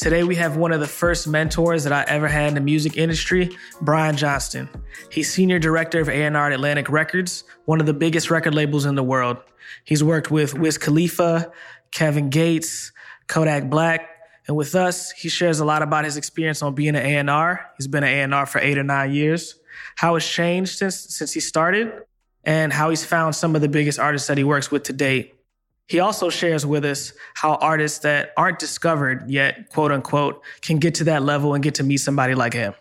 Today we have one of the first mentors that I ever had in the music industry, Brian Johnston. He's senior director of A&R at Atlantic Records, one of the biggest record labels in the world. He's worked with Wiz Khalifa, Kevin Gates, Kodak Black, and with us, he shares a lot about his experience on being an A&R. He's been an A&R for eight or nine years, how it's changed since since he started, and how he's found some of the biggest artists that he works with to date. He also shares with us how artists that aren't discovered yet, quote unquote, can get to that level and get to meet somebody like him.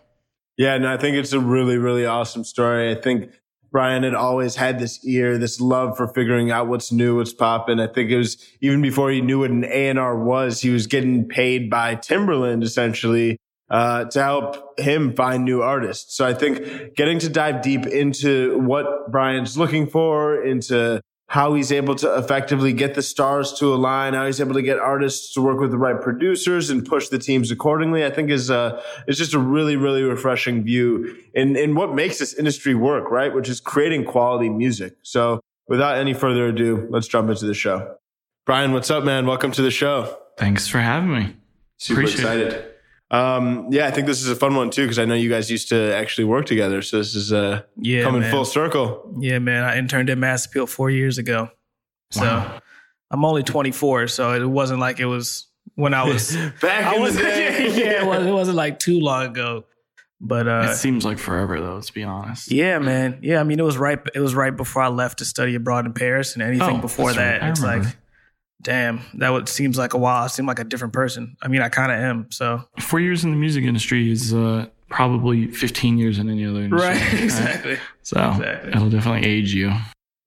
Yeah, and I think it's a really, really awesome story. I think Brian had always had this ear, this love for figuring out what's new, what's popping. I think it was even before he knew what an A&R was, he was getting paid by Timbaland essentially uh, to help him find new artists. So I think getting to dive deep into what Brian's looking for, into how he's able to effectively get the stars to align, how he's able to get artists to work with the right producers and push the teams accordingly. I think is uh is just a really really refreshing view in in what makes this industry work, right? Which is creating quality music. So without any further ado, let's jump into the show. Brian, what's up, man? Welcome to the show. Thanks for having me. Super Appreciate excited. It. Um, yeah, I think this is a fun one too because I know you guys used to actually work together. So this is uh, yeah, coming man. full circle. Yeah, man. I interned at Mass Appeal four years ago. So wow. I'm only 24, so it wasn't like it was when I was back I in was, the day. yeah, it, was, it wasn't like too long ago. But uh, it seems like forever though. Let's be honest. Yeah, man. Yeah, I mean, it was right. It was right before I left to study abroad in Paris, and anything oh, before that, right. it's like damn, that would seems like a while. I seem like a different person. I mean, I kind of am. So four years in the music industry is uh, probably 15 years in any other industry. Right, exactly. Right? So exactly. it'll definitely age you.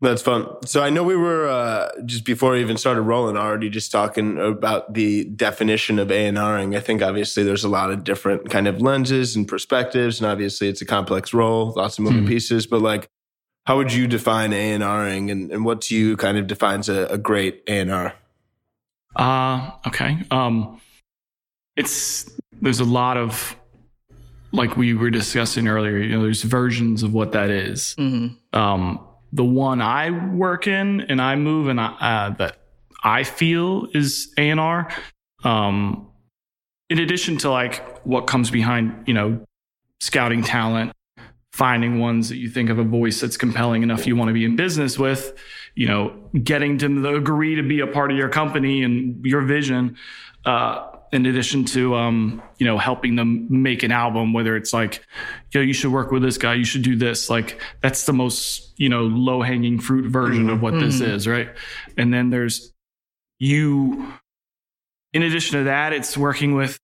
That's fun. So I know we were uh, just before we even started rolling already just talking about the definition of A and Ring. I think obviously there's a lot of different kind of lenses and perspectives, and obviously it's a complex role, lots of moving mm. pieces. But like, how would you define A and Ring, and what to you kind of defines a, a great A and R? Uh, okay. Um, it's there's a lot of like we were discussing earlier. You know, there's versions of what that is. Mm-hmm. Um, the one I work in and I move and I, uh, that I feel is A and R. Um, in addition to like what comes behind, you know, scouting talent, finding ones that you think of a voice that's compelling enough you want to be in business with, you know, getting them to agree to be a part of your company and your vision. Uh, in addition to um, you know helping them make an album whether it's like yo you should work with this guy you should do this like that's the most you know low hanging fruit version mm-hmm. of what mm-hmm. this is right and then there's you in addition to that it's working with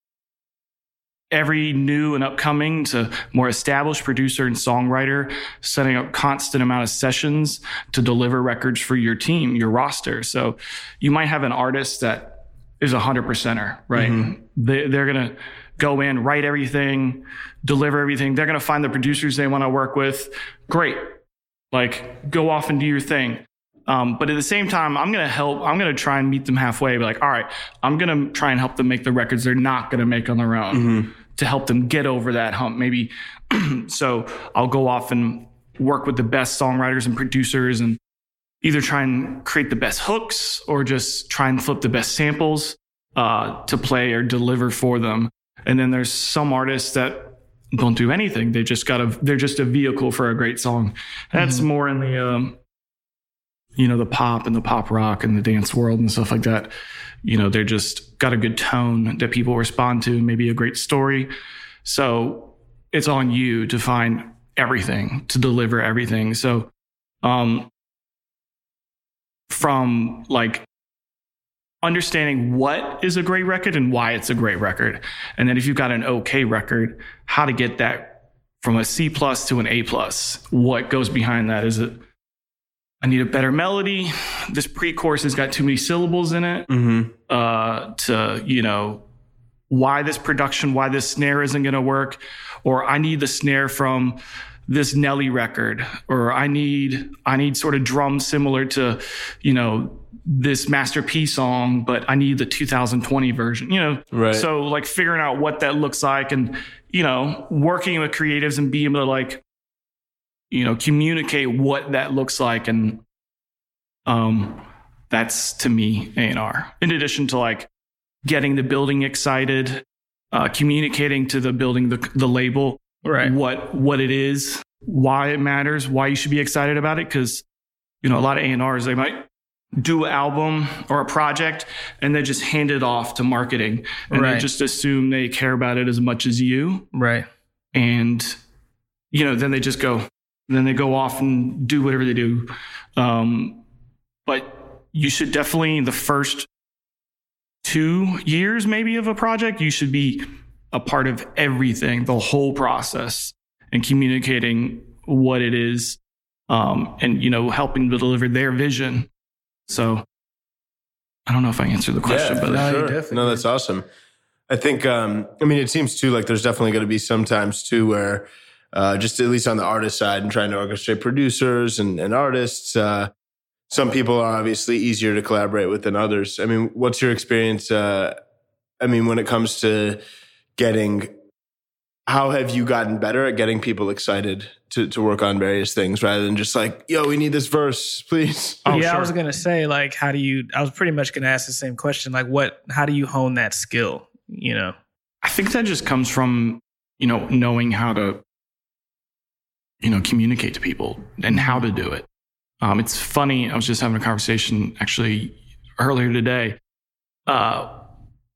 every new and upcoming to more established producer and songwriter setting up constant amount of sessions to deliver records for your team your roster so you might have an artist that is a hundred percenter right mm-hmm. they, they're gonna go in write everything deliver everything they're gonna find the producers they want to work with great like go off and do your thing um, but at the same time, I'm going to help, I'm going to try and meet them halfway. Be like, all right, I'm going to try and help them make the records they're not going to make on their own mm-hmm. To help them get over that hump. Maybe, so I'll go off and work with the best songwriters and producers and either try and create the best hooks or just try and flip the best samples uh, to play or deliver for them. And then there's some artists that don't do anything. They just got a, they're just a vehicle for a great song. That's mm-hmm. more in the, um, you know, the pop and the pop rock and the dance world and stuff like that. You know, they're just got a good tone that people respond to, maybe a great story. So it's on you to find everything, to deliver everything. So, um, from like understanding what is a great record and why it's a great record. And then if you've got an okay record, how to get that from a C plus to an A plus. What goes behind that? Is it I need a better melody. This pre-chorus has got too many syllables in it mm-hmm. uh, to, you know, why this production, why this snare isn't going to work, or I need the snare from this Nelly record, or I need I need sort of drums similar to, you know, this Master P song, but I need the 2020 version. You know, Right. so like figuring out what that looks like, and you know, working with creatives and being able to like, you know, communicate what that looks like, and um, that's to me A and R. In addition to like getting the building excited, uh, communicating to the building the the label Right. what what it is, why it matters, why you should be excited about it. Because you know a lot of A and R's they might do an album or a project and then just hand it off to marketing and Right. they just assume they care about it as much as you Right. and you know then they just go then they go off and do whatever they do um, but you should definitely the first two years maybe of a project you should be a part of everything the whole process and communicating what it is um, and you know helping to deliver their vision so i don't know if i answered the question yeah, but for No, sure. no, that's awesome. I think, um, I mean, it seems too like there's definitely going to be some times too where, uh, just at least on the artist side and trying to orchestrate producers and, and artists, uh, some people are obviously easier to collaborate with than others. I mean, what's your experience? Uh, I mean, when it comes to getting, how have you gotten better at getting people excited to, to work on various things rather than just like, yo, we need this verse, please? Oh, yeah, I was gonna say like, how do you? I was pretty much gonna ask the same question. Like, what? How do you hone that skill? You know. I think that just comes from, you know, knowing how to, you know, communicate to people and how to do it. Um, it's funny. I was just having a conversation actually earlier today. Uh,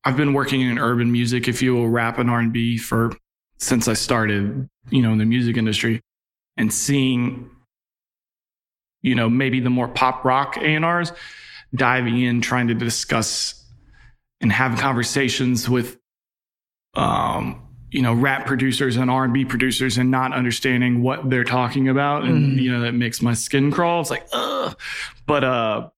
I've been working in urban music, if you will, rap and R and B for since I started, you know, in the music industry, and seeing, you know, maybe the more pop rock A and R's diving in, trying to discuss and have conversations with um, you know, rap producers and R and B producers and not understanding what they're talking about, and Mhm. you know that makes my skin crawl. It's like, ugh. But uh,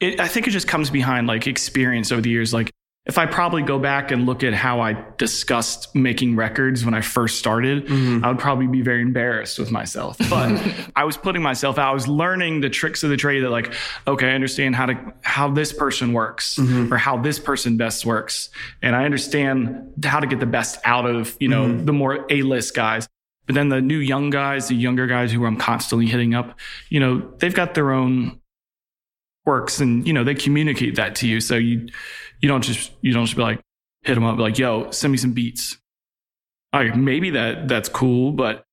it, I think it just comes behind like experience over the years. Like, if I probably go back and look at how I discussed making records when I first started, mm-hmm. I would probably be very embarrassed with myself. But I was putting myself out. I was learning the tricks of the trade that like, okay, I understand how to how this person works mm-hmm. or how this person best works. And I understand how to get the best out of, you know, mm-hmm. the more A-list guys. But then the new young guys, the younger guys who I'm constantly hitting up, you know, they've got their own works and you know they communicate that to you so you you don't just you don't just be like hit them up like yo send me some beats. Like maybe that that's cool but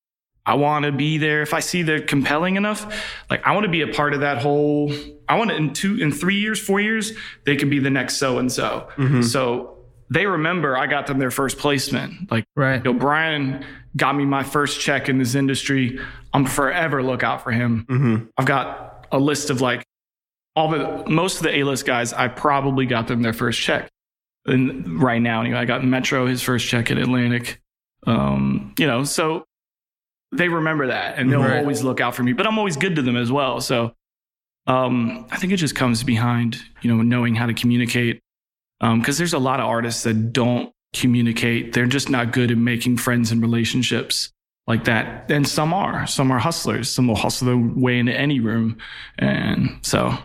i want to be there. If i see they're compelling enough like i want to be a part of that whole i want to in two in three years four years they could be the next so and so. Mm-hmm. So they remember i got them their first placement. Like Right. yo brian got me my first check in this industry. I'm forever look out for him. Mm-hmm. I've got a list of like all the most of the A-list guys, I probably got them their first check. And right now, anyway, I got Metro his first check at Atlantic. Um, you know, so they remember that and they'll Right. always look out for me. But I'm always good to them as well. So um, I think it just comes behind, you know, knowing how to communicate. Because there's a lot of artists that don't communicate. They're just not good at making friends and relationships like that. And some are. Some are hustlers. Some will hustle their way into any room. And so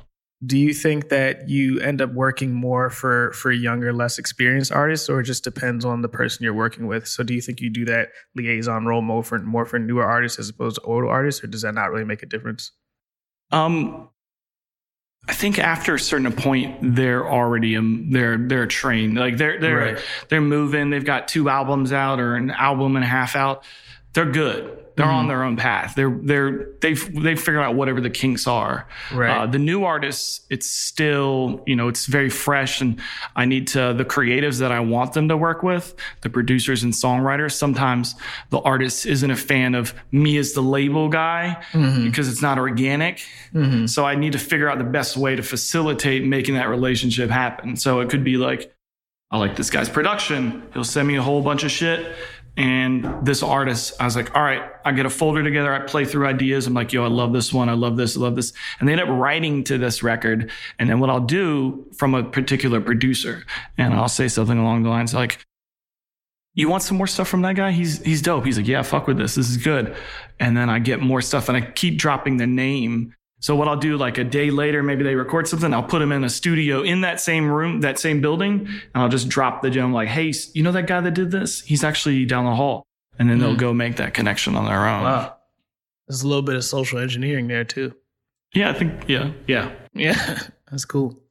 Do you think that you end up working more for for younger, less experienced artists, or it just depends on the person you're working with? So, do you think you do that liaison role more for more for newer artists as opposed to older artists, or does that not really make a difference? Um, I think after a certain point, they're already um, they're they're trained. Like they're they're Right. they're moving. They've got two albums out or an album and a half out. They're good. They're on mm-hmm. their own path. They're they're they've they've figured out whatever the kinks are. Right. Uh, the new artists, it's still you know it's very fresh, and I need to the creatives that I want them to work with, the producers and songwriters. Sometimes the artist isn't a fan of me as the label guy mm-hmm. because it's not organic. Mm-hmm. So I need to figure out the best way to facilitate making that relationship happen. So it could be like, I like this guy's production. He'll send me a whole bunch of shit. And this artist, I was like, all right, I get a folder together. I play through ideas. I'm like, yo, I love this one. I love this. I love this. And they end up writing to this record. And then what I'll do from a particular producer, and I'll say something along the lines like, you want some more stuff from that guy? He's he's dope. He's like, yeah, fuck with this. This is good. And then I get more stuff and I keep dropping the name. So what I'll do like a day later, maybe they record something. I'll put them in a studio in that same room, that same building. And I'll just drop the gem like, Hey, you know that guy that did this? He's actually down the hall. And then they'll hmm. go make that connection on their own. Wow. There's a little bit of social engineering there too. Yeah, I think, yeah, yeah. Yeah. That's cool.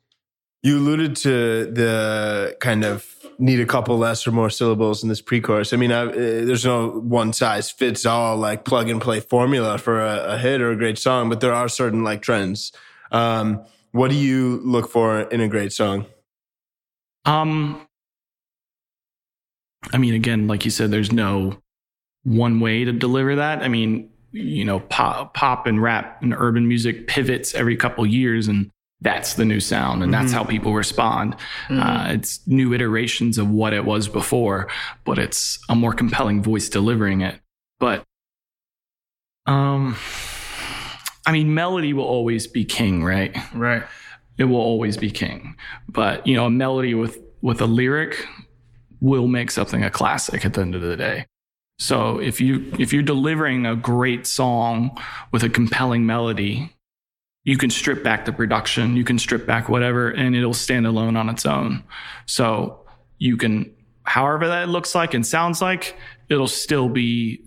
You alluded to the kind of need a couple less or more syllables in this pre-chorus. I mean, I, uh, there's no one size fits all like plug and play formula for a, a hit or a great song, but there are certain like trends. Um, what do you look for in a great song? Um, I mean, again, like you said, there's no one way to deliver that. I mean, you know, pop, pop and rap and urban music pivots every couple years, and that's the new sound, and mm-hmm. that's how people respond. Mm-hmm. Uh, it's new iterations of what it was before, but it's a more compelling voice delivering it. But, um, I mean, melody will always be king, right? Right. It will always be king. But you know, a melody with with a lyric will make something a classic at the end of the day. So if you if you're delivering a great song with a compelling melody, you can strip back the production, you can strip back whatever, and it'll stand alone on its own. So you can, however that looks like and sounds like, it'll still be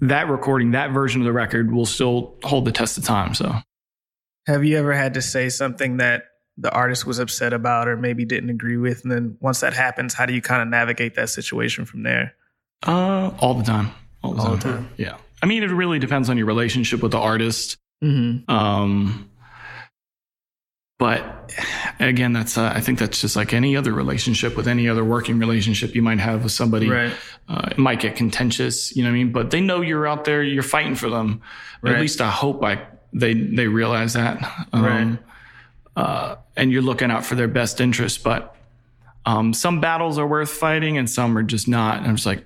that recording, that version of the record will still hold the test of time. So, have you ever had to say something that the artist was upset about or maybe didn't agree with? And then once that happens, how do you kind of navigate that situation from there? Uh, all the time. All the, all time. time. Yeah. I mean, it really depends on your relationship with the artist. Mm-hmm. Um, but again, that's uh, I think that's just like any other relationship with any other working relationship you might have with somebody. Right. Uh, it might get contentious, you know what I mean? But they know you're out there, you're fighting for them. Right. At least I hope I they they realize that. Um, right. Uh, and you're looking out for their best interest. But um, some battles are worth fighting, and some are just not. And I'm just like,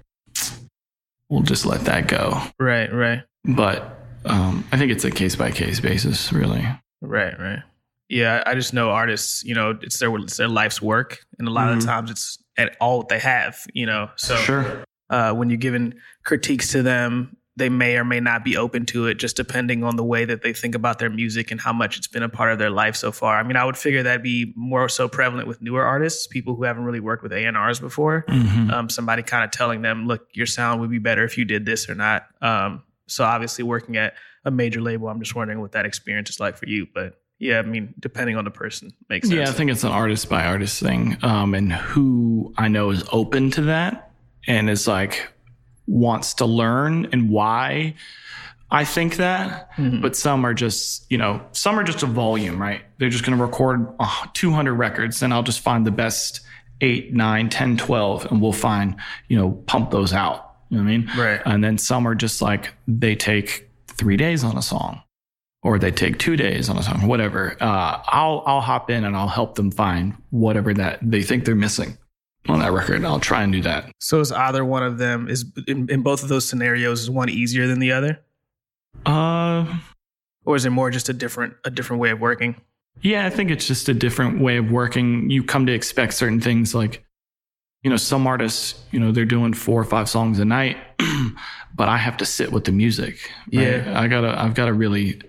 we'll just let that go. Right. Right. But um, I think it's a case by case basis, really. Right. Right. Yeah, I just know artists. You know, it's their it's their life's work, and a lot mm-hmm. of times it's at all they have. You know, so sure. uh, when you're giving critiques to them, they may or may not be open to it, just depending on the way that they think about their music and how much it's been a part of their life so far. I mean, I would figure that'd be more so prevalent with newer artists, people who haven't really worked with A&Rs before. Mm-hmm. Um, somebody kind of telling them, "Look, your sound would be better if you did this or not." Um, so obviously, working at a major label, I'm just wondering what that experience is like for you, but yeah, I mean, depending on the person, makes sense. Yeah, I think it's an artist by artist thing, um, and who I know is open to that and is like wants to learn and why I think that. Mm-hmm. But some are just, you know, some are just a volume, right? They're just going to record uh, 200 records, and I'll just find the best eight, nine, 10, 12, and we'll find, you know, pump those out. You know what I mean? Right. And then some are just like they take three days on a song or they take two days on a song, whatever. Uh, I'll I'll hop in and I'll help them find whatever that they think they're missing on that record. I'll try and do that. So is either one of them is in, in both of those scenarios is one easier than the other? Uh, or is it more just a different a different way of working? Yeah, I think it's just a different way of working. You come to expect certain things like you know, some artists, you know, they're doing four or five songs a night, but I have to sit with the music. Right? Yeah. I gotta, I've got to really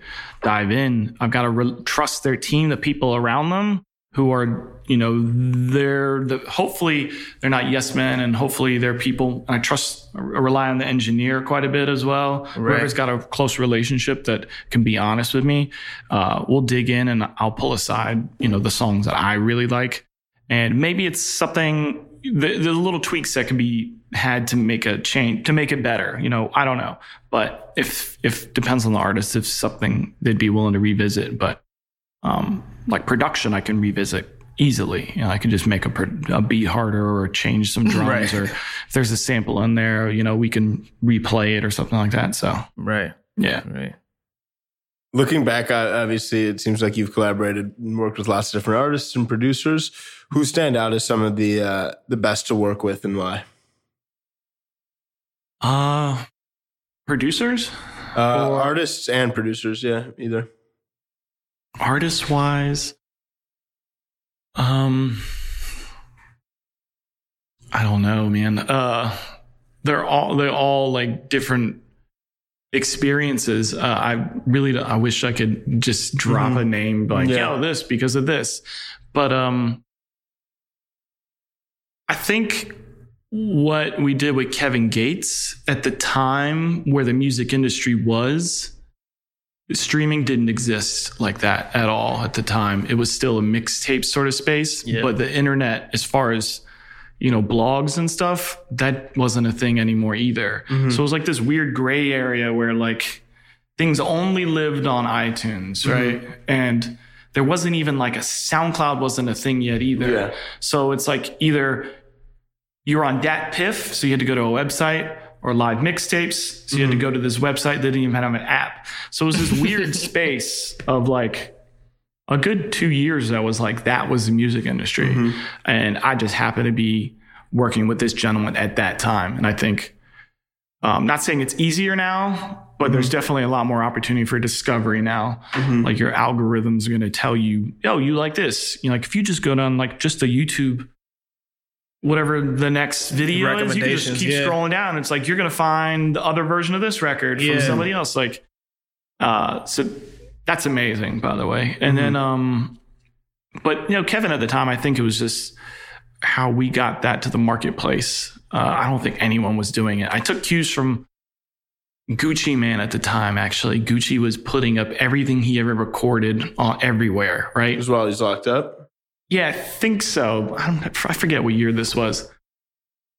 dive in. I've got to re- trust their team, the people around them who are, you know, they're the, hopefully they're not yes men and hopefully they're people. I trust, I rely on the engineer quite a bit as well. Right. Whoever's got a close relationship that can be honest with me, uh, we'll dig in and I'll pull aside, you know, the songs that I really like. And maybe it's something the, the little tweaks that can be had to make a change to make it better. You know, I don't know, but if if depends on the artist, if something they'd be willing to revisit. But um, like production, I can revisit easily. You know, I can just make a, a beat harder or change some drums, right. or if there's a sample in there, you know, we can replay it or something like that. So right, yeah, right. Looking back, obviously, it seems like you've collaborated and worked with lots of different artists and producers. Who stand out as some of the uh, the best to work with, and why? Uh, producers, Uh, Or- artists and producers, yeah, either. artist wise. Um, I don't know, man. Uh, they're all they're all like different experiences. Uh, I really I wish I could just drop Mhm. a name like Yeah. yo this because of this, but um, I think what we did with Kevin Gates at the time where the music industry was streaming didn't exist like that at all at the time. It was still a mixtape sort of space, Yeah. but the internet, as far as you know, blogs and stuff, that wasn't a thing anymore either. Mm-hmm. So it was like this weird gray area where like things only lived on iTunes, right? And there wasn't even like a SoundCloud wasn't a thing yet either. Yeah. So it's like either you're on DatPiff, so you had to go to a website, or live mixtapes, so you had to mm-hmm. go to this website. They didn't even have an app. So it was this weird space of like a good two years that was like that was the music industry, mm-hmm. and I just happened to be working with this gentleman at that time, and I think. Um, not saying it's easier now, but there's mm-hmm. definitely a lot more opportunity for discovery now. Like your algorithms are going to tell you, oh, you like this. You know, like if you just go down like just the YouTube, whatever the next video is, you can just keep yeah. scrolling down. It's like you're going to find the other version of this record from Yeah. somebody else. Like, uh, so that's amazing, by the way. And then, um, but you know, Kevin at the time, I think it was just how we got that to the marketplace. Uh, I don't think anyone was doing it. I took cues from Gucci Mane at the time. Actually, Gucci was putting up everything he ever recorded on everywhere. Right? As well, he's locked up. Yeah, I think so. I, don't, I forget what year this was,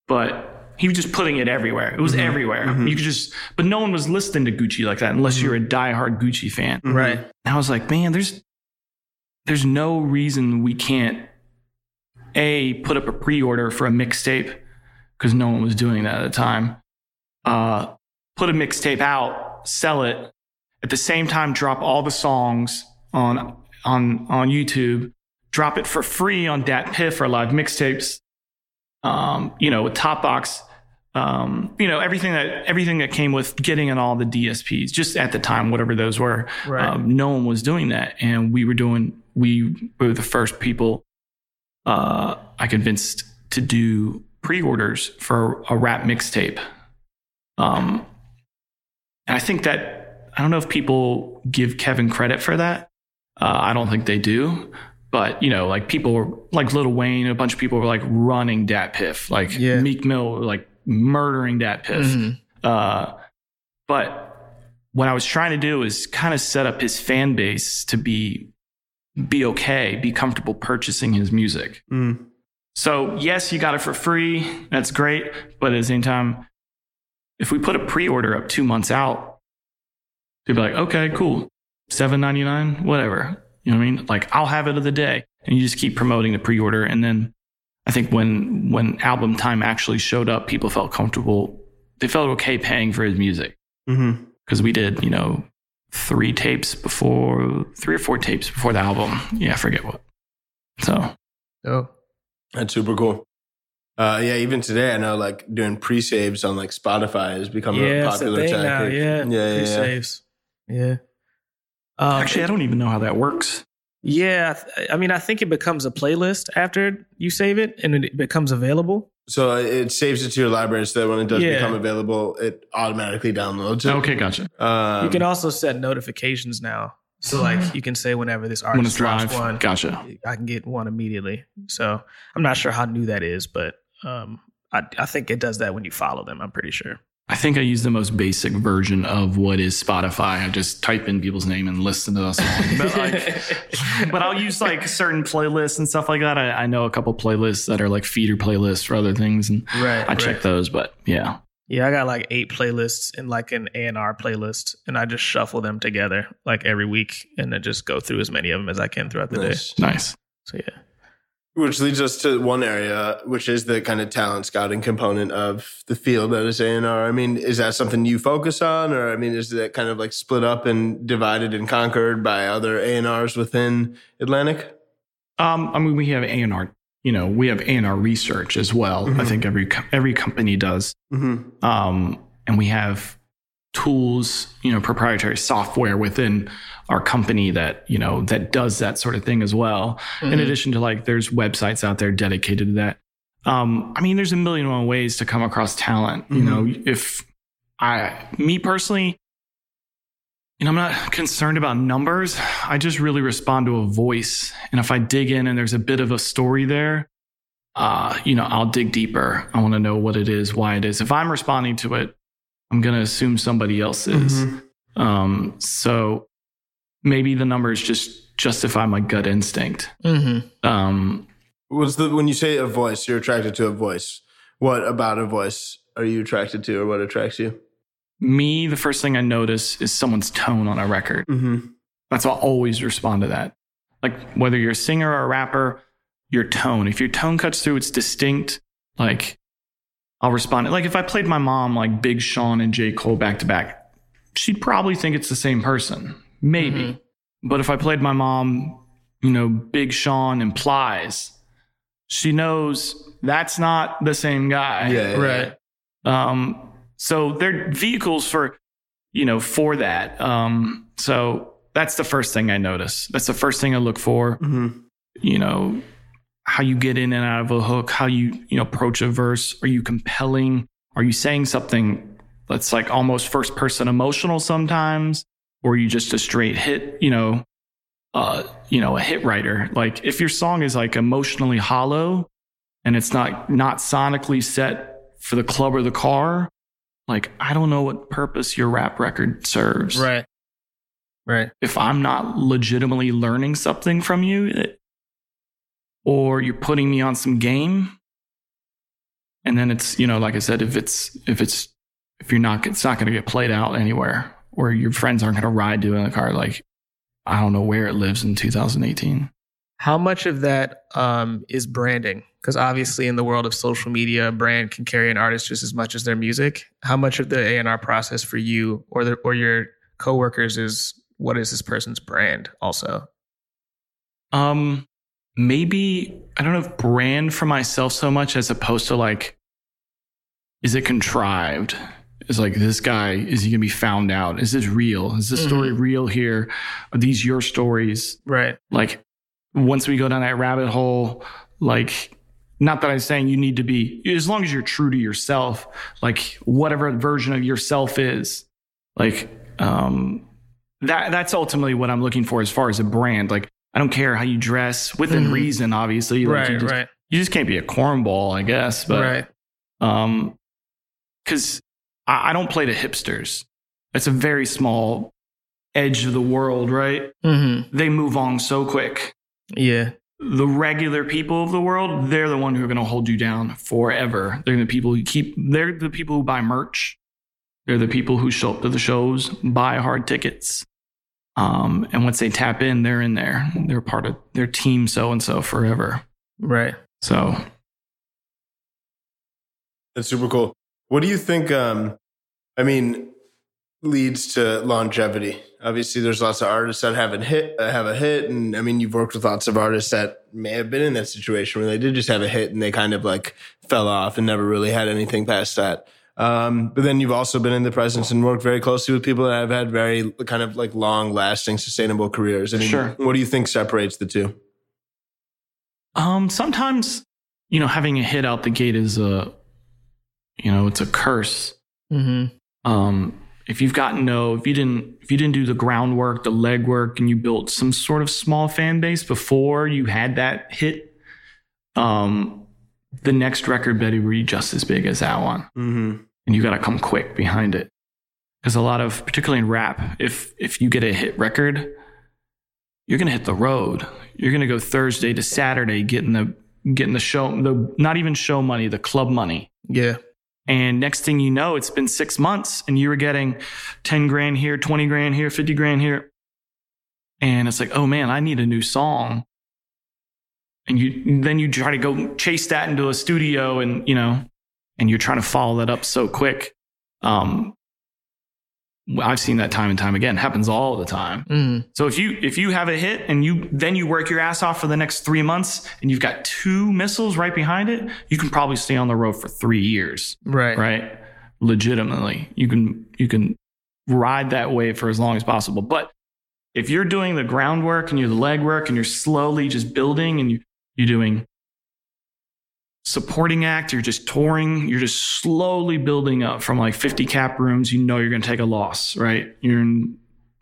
but he was just putting it everywhere. It was mm-hmm. everywhere. Mm-hmm. You could just, but no one was listening to Gucci like that unless you're a mm-hmm. diehard Gucci fan. Right. And I was like, man, there's there's no reason we can't a put up a pre-order for a mixtape because no one was doing that at the time. Uh, put a mixtape out, sell it at the same time, drop all the songs on on on YouTube, drop it for free on DatPiff or live mixtapes. Um, you know, with Topbox, um, you know everything that everything that came with getting in all the DSPs. Just at the time, whatever those were, Right. um, no one was doing that, and we were doing. We were the first people uh, I convinced to do pre-orders for a rap mixtape. Um, and I think that I don't know if people give Kevin credit for that. Uh, I don't think they do. But you know, like people were like Lil Wayne, a bunch of people were like running DatPiff, like Yeah. Meek Mill, like murdering DatPiff. Mhm. Uh, but what I was trying to do is kind of set up his fan base to be be okay, be comfortable purchasing his music. Mm. So yes, you got it for free. That's great. But at the same time, if we put a pre-order up two months out, they'd be like, okay, cool. Seven ninety nine, whatever. You know what I mean? Like I'll have it of the day. And you just keep promoting the pre-order. And then I think when when album time actually showed up, people felt comfortable. They felt okay paying for his music. Mm-hmm. Because we did, you know, three tapes before three or four tapes before the album. Yeah, I forget what. So Oh. That's super cool. Uh, yeah, even today, I know like doing pre-saves on like Spotify has become Yeah, a it's a popular thing tactic. Yeah. yeah, yeah, yeah. Pre-saves. Yeah. Um, actually I don't even know how that works. yeah. I mean, I think it becomes a playlist after you save it and it becomes available. So it saves it to your library so that when it does Yeah. become available, it automatically downloads it. Okay, gotcha. Um, you can also set notifications now. So, like, you can say whenever this When artist it's drops live. one, Gotcha. I can get one immediately. So, I'm not sure how new that is, but um, I, I think it does that when you follow them. I'm pretty sure. I think I use the most basic version of what is Spotify. I just type in people's name and listen to the song. But, like, but I'll use like certain playlists and stuff like that. I, I know a couple playlists that are like feeder playlists for other things, and right. I check those. But yeah, Yeah, I got like eight playlists in like an A and R playlist, and I just shuffle them together like every week, and then just go through as many of them as I can throughout the day. nice. nice. So yeah, Which leads us to one area, which is the kind of talent scouting component of the field that is A&R. I mean, is that something you focus on? Or, I mean, is that kind of like split up and divided and conquered by other A&Rs within Atlantic? Um, I mean, we have A and R. You know, we have A and R research as well. I Mhm. think every every company does. Mm-hmm. Um, and we have tools, you know, proprietary software within our company that, you know, that does that sort of thing as well. Mm-hmm. In addition to like, there's websites out there dedicated to that. Um, I mean, there's a million one ways to come across talent. You mm-hmm. know, if I, me personally, you know, I'm not concerned about numbers. I just really respond to a voice. And if I dig in and there's a bit of a story there, uh, you know, I'll dig deeper. I want to know what it is, why it is. If I'm responding to it, I'm going to assume somebody else is. Mm-hmm. Um, so maybe the numbers just justify my gut instinct. Mm-hmm. Um, was the when you say a voice, you're attracted to a voice. What about a voice are you attracted to, or what attracts you? me, the first thing I notice is someone's tone on a record. Mm-hmm. That's why I always respond to that. Like whether you're a singer or a rapper, your tone. If your tone cuts through, it's distinct. Like I'll respond. Like if I played my mom like Big Sean and J. Cole back to back, she'd probably think it's the same person. Maybe. Mm-hmm. But if I played my mom, you know, Big Sean implies, she knows that's not the same guy. Yeah, yeah right. Yeah. Um, so they're vehicles for, you know, for that. Um, so that's the first thing I notice. That's the first thing I look for. Mm-hmm. You know, how you get in and out of a hook, how you, you know, approach a verse. Are you compelling? Are you saying something that's like almost first person emotional sometimes? Or are you just a straight hit, you know, uh, you know, a hit writer? Like if your song is like emotionally hollow and it's not not sonically set for the club or the car, like, I don't know what purpose your rap record serves. Right. Right. If I'm not legitimately learning something from you, it, or you're putting me on some game, and then it's, you know, like I said, if it's, if it's, if you're not, it's not going to get played out anywhere, or your friends aren't going to ride to in the car. Like, I don't know where it lives in 2018. How much of that um, is branding? Because obviously, in the world of social media, a brand can carry an artist just as much as their music. How much of the A and R process for you or the, or your coworkers is what is this person's brand? Also, um, maybe I don't know if brand for myself so much as opposed to like, is it contrived? Is like this guy is he gonna be found out? Is this real? Is this story mm-hmm. real here? Are these your stories? Right. Like once we go down that rabbit hole, like, not that I'm saying you need to be, as long as you're true to yourself, like whatever version of yourself is, like, um, that, that's ultimately what I'm looking for as far as a brand. Like, I don't care how you dress within mm-hmm. reason, obviously. Like right, you just, right. You just can't be a cornball, I guess. But, right. um, cause I, I don't play to hipsters. It's a very small edge of the world, right? Mm-hmm. They move on so quick. Yeah. The regular people of the world, they're the one who are going to hold you down forever. They're the people who keep, they're the people who buy merch. They're the people who show up to the shows, buy hard tickets. Um, and once they tap in, they're in there. They're part of their team so and so forever. Right. So that's super cool. What do you think? Um, I mean, leads to longevity. Obviously, there's lots of artists that haven't hit uh, have a hit, and I mean, you've worked with lots of artists that may have been in that situation where they did just have a hit and they kind of like fell off and never really had anything past that. Um, but then you've also been in the presence and worked very closely with people that have had very kind of like long lasting, sustainable careers. I mean, sure. What do you think separates the two? Um, sometimes, you know, having a hit out the gate is a, you know, it's a curse. Mm-hmm. Um, if you've gotten no, if you didn't, if you didn't do the groundwork, the legwork, and you built some sort of small fan base before you had that hit, um, the next record better be just as big as that one, mm-hmm. And you got to come quick behind it. Because a lot of, particularly in rap, if if you get a hit record, you're gonna hit the road. You're gonna go Thursday to Saturday, getting the getting the show, the not even show money, the club money. Yeah. And next thing you know, it's been six months and you were getting 10 grand here, 20 grand here, 50 grand here. And it's like, oh man, I need a new song. And you, then you try to go chase that into a studio and, you know, and you're trying to follow that up so quick. Um, I've seen that time and time again. It happens all the time. Mm. So if you if you have a hit and you then you work your ass off for the next three months and you've got two missiles right behind it, you can probably stay on the road for three years. Right. Right. legitimately. You can you can ride that wave for as long as possible. But if you're doing the groundwork and you're the legwork and you're slowly just building and you you're doing supporting act, you're just touring, you're just slowly building up from like 50 cap rooms, you know you're going to take a loss, right? You're in,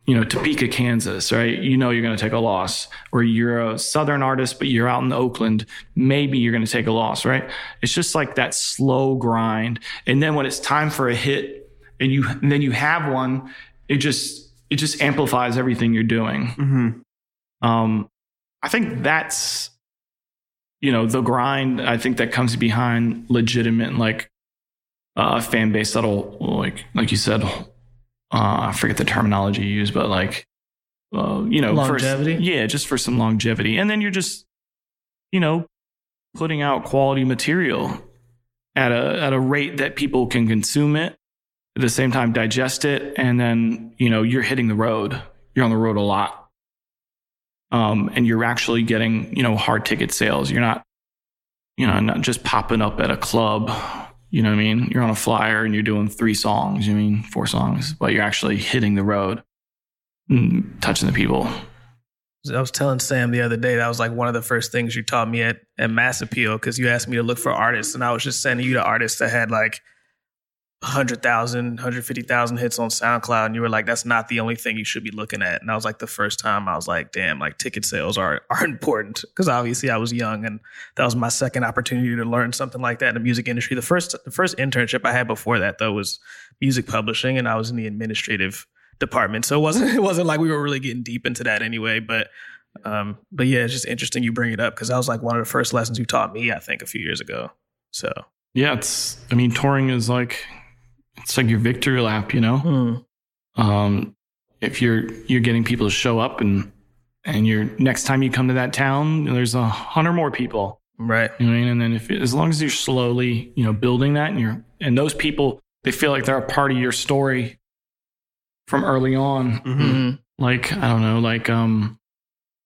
you know, Topeka, Kansas, right? You know you're going to take a loss. Or you're a southern artist, but you're out in Oakland, maybe you're going to take a loss, right? It's just like that slow grind. And then when it's time for a hit and you and then you have one, it just it just amplifies everything you're doing. Mm-hmm. Um, I think that's you know the grind i think that comes behind legitimate like uh fan base that'll like like you said uh i forget the terminology you use but like uh you know Longevity? for, yeah just for some longevity. And then you're just you know putting out quality material at a at a rate that people can consume it at the same time digest it and then you know you're hitting the road. You're on the road a lot um, and you're actually getting you know hard ticket sales. You're not you know not just popping up at a club. You know what I mean? You're on a flyer and you're doing three songs. You mean four songs, but you're actually hitting the road, and touching the people. I was telling Sam the other day that was like one of the first things you taught me at, at Mass Appeal because you asked me to look for artists, and I was just sending you to artists that had like 100,000, 150,000 hits on SoundCloud. And you were like, that's not the only thing you should be looking at. And I was like, the first time I was like, damn, like ticket sales are, are important. Cause obviously I was young and that was my second opportunity to learn something like that in the music industry. The first, the first internship I had before that though was music publishing and I was in the administrative department. So it wasn't, it wasn't like we were really getting deep into that anyway. But, um, but yeah, it's just interesting you bring it up because that was like one of the first lessons you taught me, I think, a few years ago. So yeah, it's, I mean, touring is like, it's like your victory lap, you know? hmm. Um, if you're, you're getting people to show up and, and you're next time you come to that town, there's a hundred more people. right. You know what I mean? And then if as long as you're slowly, you know, building that and you're and those people, they feel like they're a part of your story from early on. Mm-hmm. Mhm. Like, I don't know, like um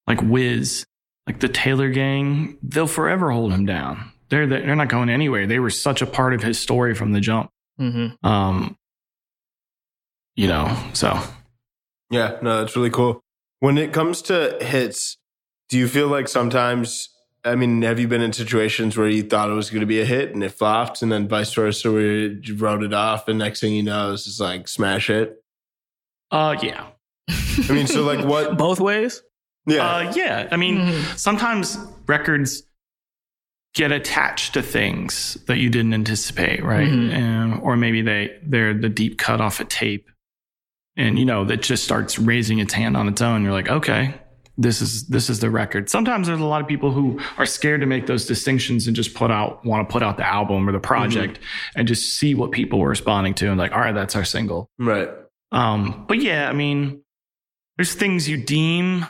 like Wiz, like the Taylor gang, they'll forever hold him down. They're they're not going anywhere. They were such a part of his story from the jump. Mm-hmm. Um you know, so Yeah, no, that's really cool. When it comes to hits, do you feel like sometimes, I mean, have you been in situations where you thought it was going to be a hit and it flopped and then vice versa where you wrote it off and next thing you know, it's just like smash hit? uh yeah. I mean, so like what? Both ways. Yeah. Uh, yeah. I mean, Mhm. sometimes records get attached to things that you didn't anticipate, right? Mhm. And, or maybe they they're the deep cut off a tape, and you know that just starts raising its hand on its own. You're like, okay, this is this is the record. Sometimes there's a lot of people who are scared to make those distinctions and just put out want to put out the album or the project and just see what people were responding to and like, all right, that's our single. right. Um, but yeah, I mean, there's things you deem.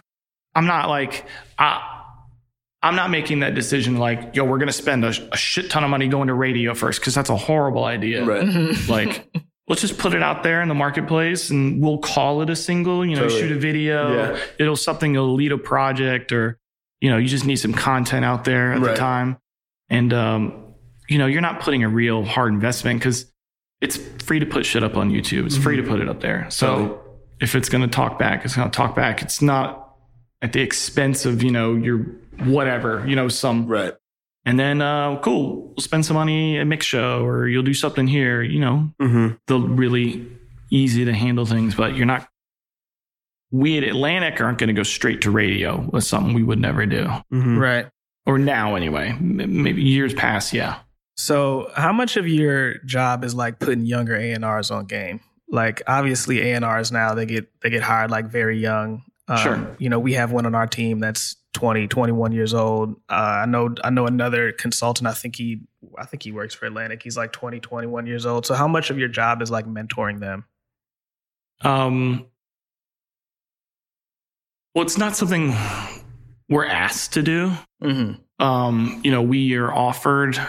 I'm not like I, I'm not making that decision like, yo, we're gonna spend a, a shit ton of money going to radio first because that's a horrible idea. Right. Mhm. Like, let's just put it out there in the marketplace and we'll call it a single. You know, Totally. shoot a video. Yeah. It'll something. It'll lead a project, or you know, you just need some content out there at Right. the time. And um, you know, you're not putting a real hard investment because it's free to put shit up on YouTube. It's free to put it up there. So Totally. if it's going to talk back, it's going to talk back. It's not at the expense of, you know, your whatever, you know, some, Right. and then, uh, cool, we'll spend some money at Mix Show or you'll do something here, you know, Mm-hmm. the really easy to handle things, but you're not, we at Atlantic aren't going to go straight to radio with something we would never do. Mm-hmm. Right. Or now anyway, maybe years past. Yeah. So, how much of your job is like putting younger A&Rs on game? Like, obviously, A&Rs now they get they get hired like very young. Um, Sure. You know, we have one on our team that's 20, 21 years old. Uh, I know I know another consultant. I think he I think he works for Atlantic. He's like 20, 21 years old. So, how much of your job is like mentoring them? Um, well, it's not something we're asked to do. Mm-hmm. Um, you know, we are offered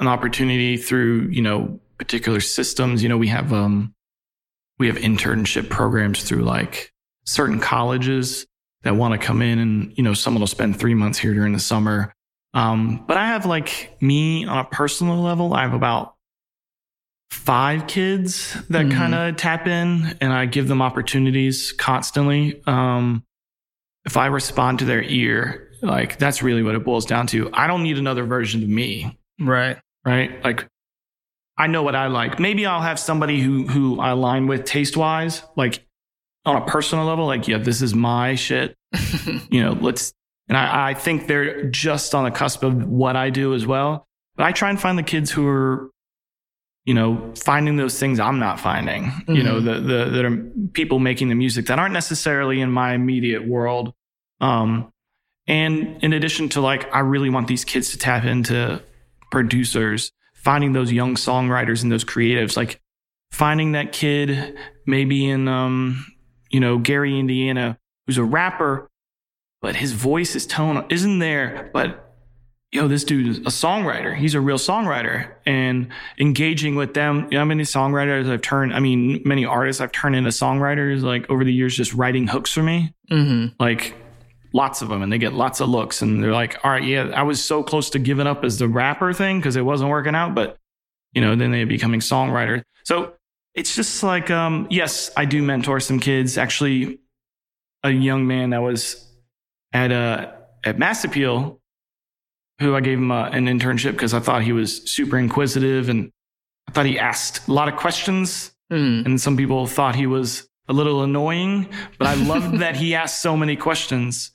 an opportunity through, you know, particular systems. You know, we have um we have internship programs through like certain colleges that want to come in and, you know, someone will spend three months here during the summer. Um, but I have like me on a personal level, I have about five kids that mm-hmm. kind of tap in and I give them opportunities constantly. Um, if I respond to their ear, like that's really what it boils down to. I don't need another version of me. Right. Right. Like I know what I like. Maybe I'll have somebody who, who I align with taste wise, like on a personal level, like, yeah, this is my shit. you know, let's, and I, I think they're just on the cusp of what I do as well. But I try and find the kids who are you know, finding those things I'm not finding, mm-hmm. you know, mm-hmm. the, the, that are people making the music that aren't necessarily in my immediate world. Um, and in addition to like, I really want these kids to tap into producers, finding those young songwriters and those creatives, like finding that kid maybe in, um, you know, Gary, Indiana, who's a rapper, but his voice, his tone isn't there, but yo, this dude is a songwriter. He's a real songwriter and engaging with them. You know how many songwriters I've turned, I mean, many artists I've turned into songwriters like over the years, just writing hooks for me. Mm-hmm. Like lots of them and they get lots of looks and they're like, all right, yeah, I was so close to giving up as the rapper thing because it wasn't working out, but you know, then they're becoming songwriter. So it's just like, um, yes, I do mentor some kids. Actually, a young man that was at, uh, at Mass Appeal who I gave him a, an internship because I thought he was super inquisitive and I thought he asked a lot of questions. Mm. And some people thought he was a little annoying, but I loved that he asked so many questions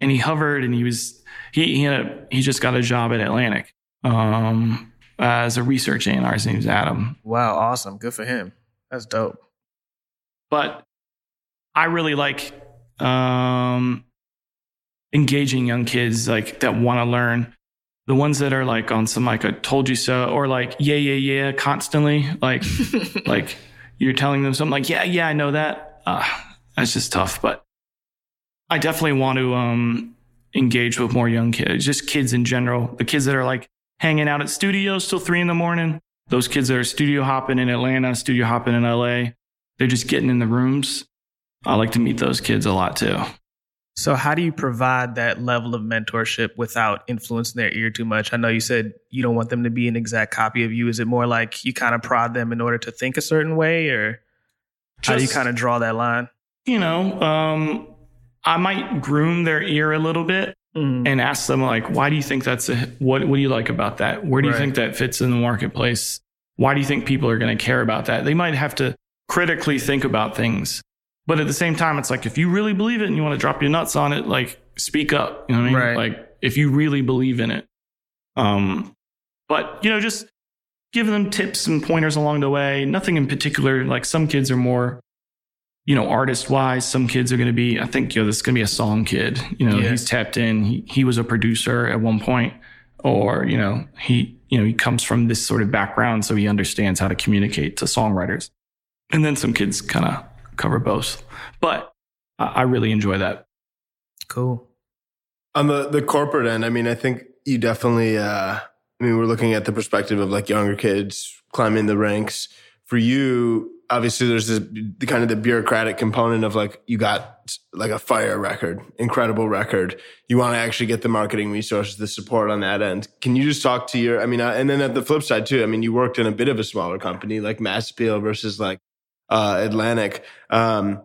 and he hovered and he was, he, he, had a, he just got a job at Atlantic um, as a research A&R. His name's Adam. Wow. Awesome. Good for him. That's dope. But I really like um, engaging young kids like that want to learn the ones that are like on some like a told you so or like yeah yeah yeah constantly like like you're telling them something like yeah yeah I know that uh, that's just tough but I definitely want to um engage with more young kids just kids in general the kids that are like hanging out at studios till three in the morning those kids that are studio hopping in Atlanta studio hopping in LA they're just getting in the rooms I like to meet those kids a lot too so, how do you provide that level of mentorship without influencing their ear too much? I know you said you don't want them to be an exact copy of you. Is it more like you kind of prod them in order to think a certain way, or Just, how do you kind of draw that line? You know, um, I might groom their ear a little bit mm. and ask them like, "Why do you think that's a what? What do you like about that? Where do you right. think that fits in the marketplace? Why do you think people are going to care about that?" They might have to critically think about things but at the same time, it's like if you really believe it and you want to drop your nuts on it, like speak up. You know what I mean? Right. Like if you really believe in it. Um, but you know, just give them tips and pointers along the way. Nothing in particular. Like some kids are more, you know, artist wise. Some kids are going to be. I think you know this is going to be a song kid. You know, he's tapped in. He he was a producer at one point, or you know, he you know he comes from this sort of background, so he understands how to communicate to songwriters. And then some kids kind of cover both. But I really enjoy that. Cool. On the the corporate end, I mean, I think you definitely. Uh, I mean, we're looking at the perspective of like younger kids climbing the ranks. For you, obviously, there's this the kind of the bureaucratic component of like you got like a fire record, incredible record. You want to actually get the marketing resources, the support on that end. Can you just talk to your? I mean, uh, and then at the flip side too. I mean, you worked in a bit of a smaller company like Mass Appeal versus like uh, Atlantic. Um,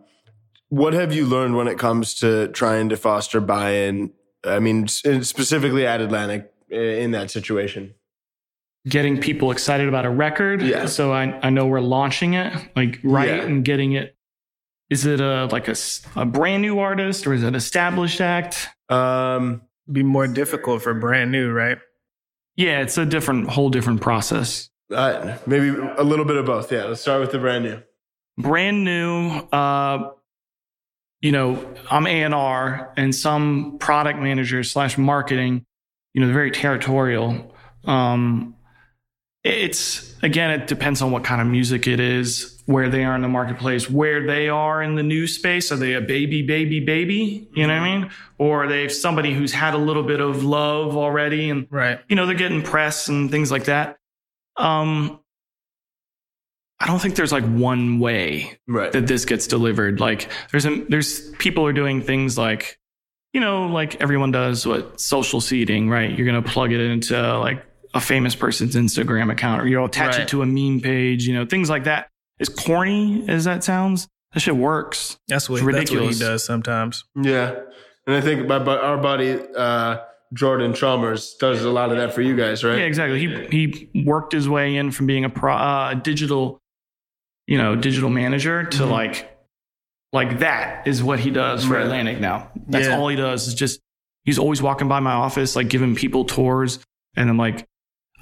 what have you learned when it comes to trying to foster buy-in? I mean, specifically at Atlantic in that situation. Getting people excited about a record. Yeah. So I, I know we're launching it like right yeah. and getting it. Is it a like a, a brand new artist or is it an established act? Um, be more difficult for brand new, right? Yeah, it's a different, whole different process. Uh, maybe a little bit of both. Yeah, let's start with the brand new brand new, uh, you know, I'm A&R and some product managers slash marketing, you know, they're very territorial. Um, it's again, it depends on what kind of music it is, where they are in the marketplace, where they are in the new space. Are they a baby, baby, baby? You know what I mean? Or are they somebody who's had a little bit of love already and, right. you know, they're getting press and things like that. Um, I don't think there's like one way right. that this gets delivered. Like there's a, there's people are doing things like, you know, like everyone does what social seeding, right? You're going to plug it into like a famous person's Instagram account or you'll attach Right. it to a meme page, you know, things like that. As corny as that sounds, that shit works. That's what It's that's what he does sometimes. Yeah. And I think my, our buddy, uh, Jordan Chalmers does a lot of that for you guys, right? Yeah, exactly. He he worked his way in from being a pro, uh, digital, you know, digital manager to Mhm. like, like that is what he does for Right. Atlantic now. That's Yeah. all he does is just he's always walking by my office, like giving people tours, and I'm like,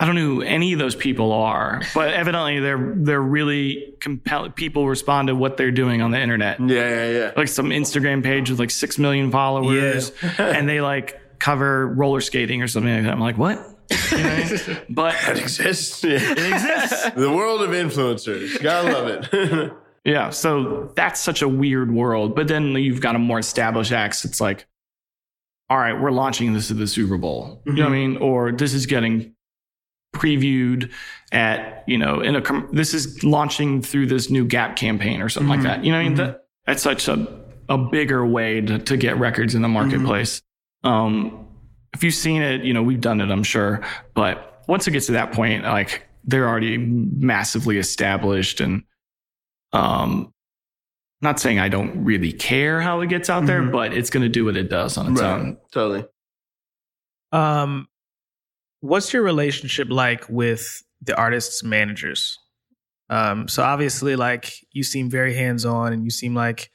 I don't know who any of those people are, but evidently they're they're really compelling. People respond to what they're doing on the internet. Yeah, yeah, yeah. Like some Instagram page with like six million followers, and they like cover roller skating or something like that. I'm like, what? You know what I mean? But That exists. Yeah. it exists. The world of influencers. Gotta love it. Yeah. So that's such a weird world. But then you've got a more established acts. It's like, all right, we're launching this at the Super Bowl. You know what I mm-hmm. mean? Or this is getting previewed at, you know, in a, com- this is launching through this new Gap campaign or something like that. You know what I mean? That, that's such a, a bigger way to, to get records in the marketplace. Um, if you've seen it, you know, we've done it, I'm sure. But once it gets to that point, like they're already massively established and, um, not saying I don't really care how it gets out there, Mhm. but it's going to do what it does on its own. Totally. Um, what's your relationship like with the artists' managers? Um, so obviously, like you seem very hands on, and you seem like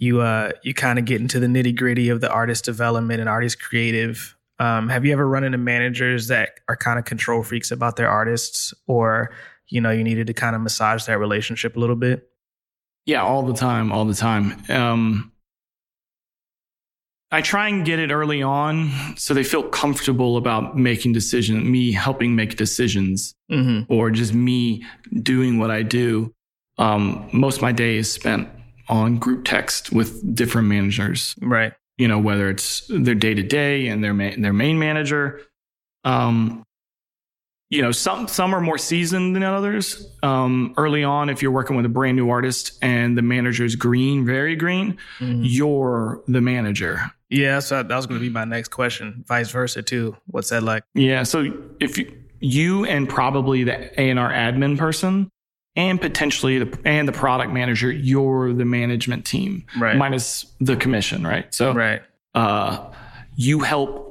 you uh you kind of get into the nitty gritty of the artist development and artist creative. Um, have you ever run into managers that are kind of control freaks about their artists, or you know you needed to kind of massage that relationship a little bit? Yeah, all the time, all the time. Um, I try and get it early on so they feel comfortable about making decisions, me helping make decisions, Mm-hmm. or just me doing what I do. Um, most of my day is spent on group text with different managers. Right. you know, whether it's their day to day and their ma- their main manager. Um, you know, some some are more seasoned than others. Um, early on, if you're working with a brand new artist and the manager's green, very green, Mhm. you're the manager. Yeah, so that was going to be my next question. Vice versa too. What's that like? Yeah. So if you, you and probably the A and R admin person and potentially the and the product manager, you're the management team Right. minus the commission, right? So right. uh, you help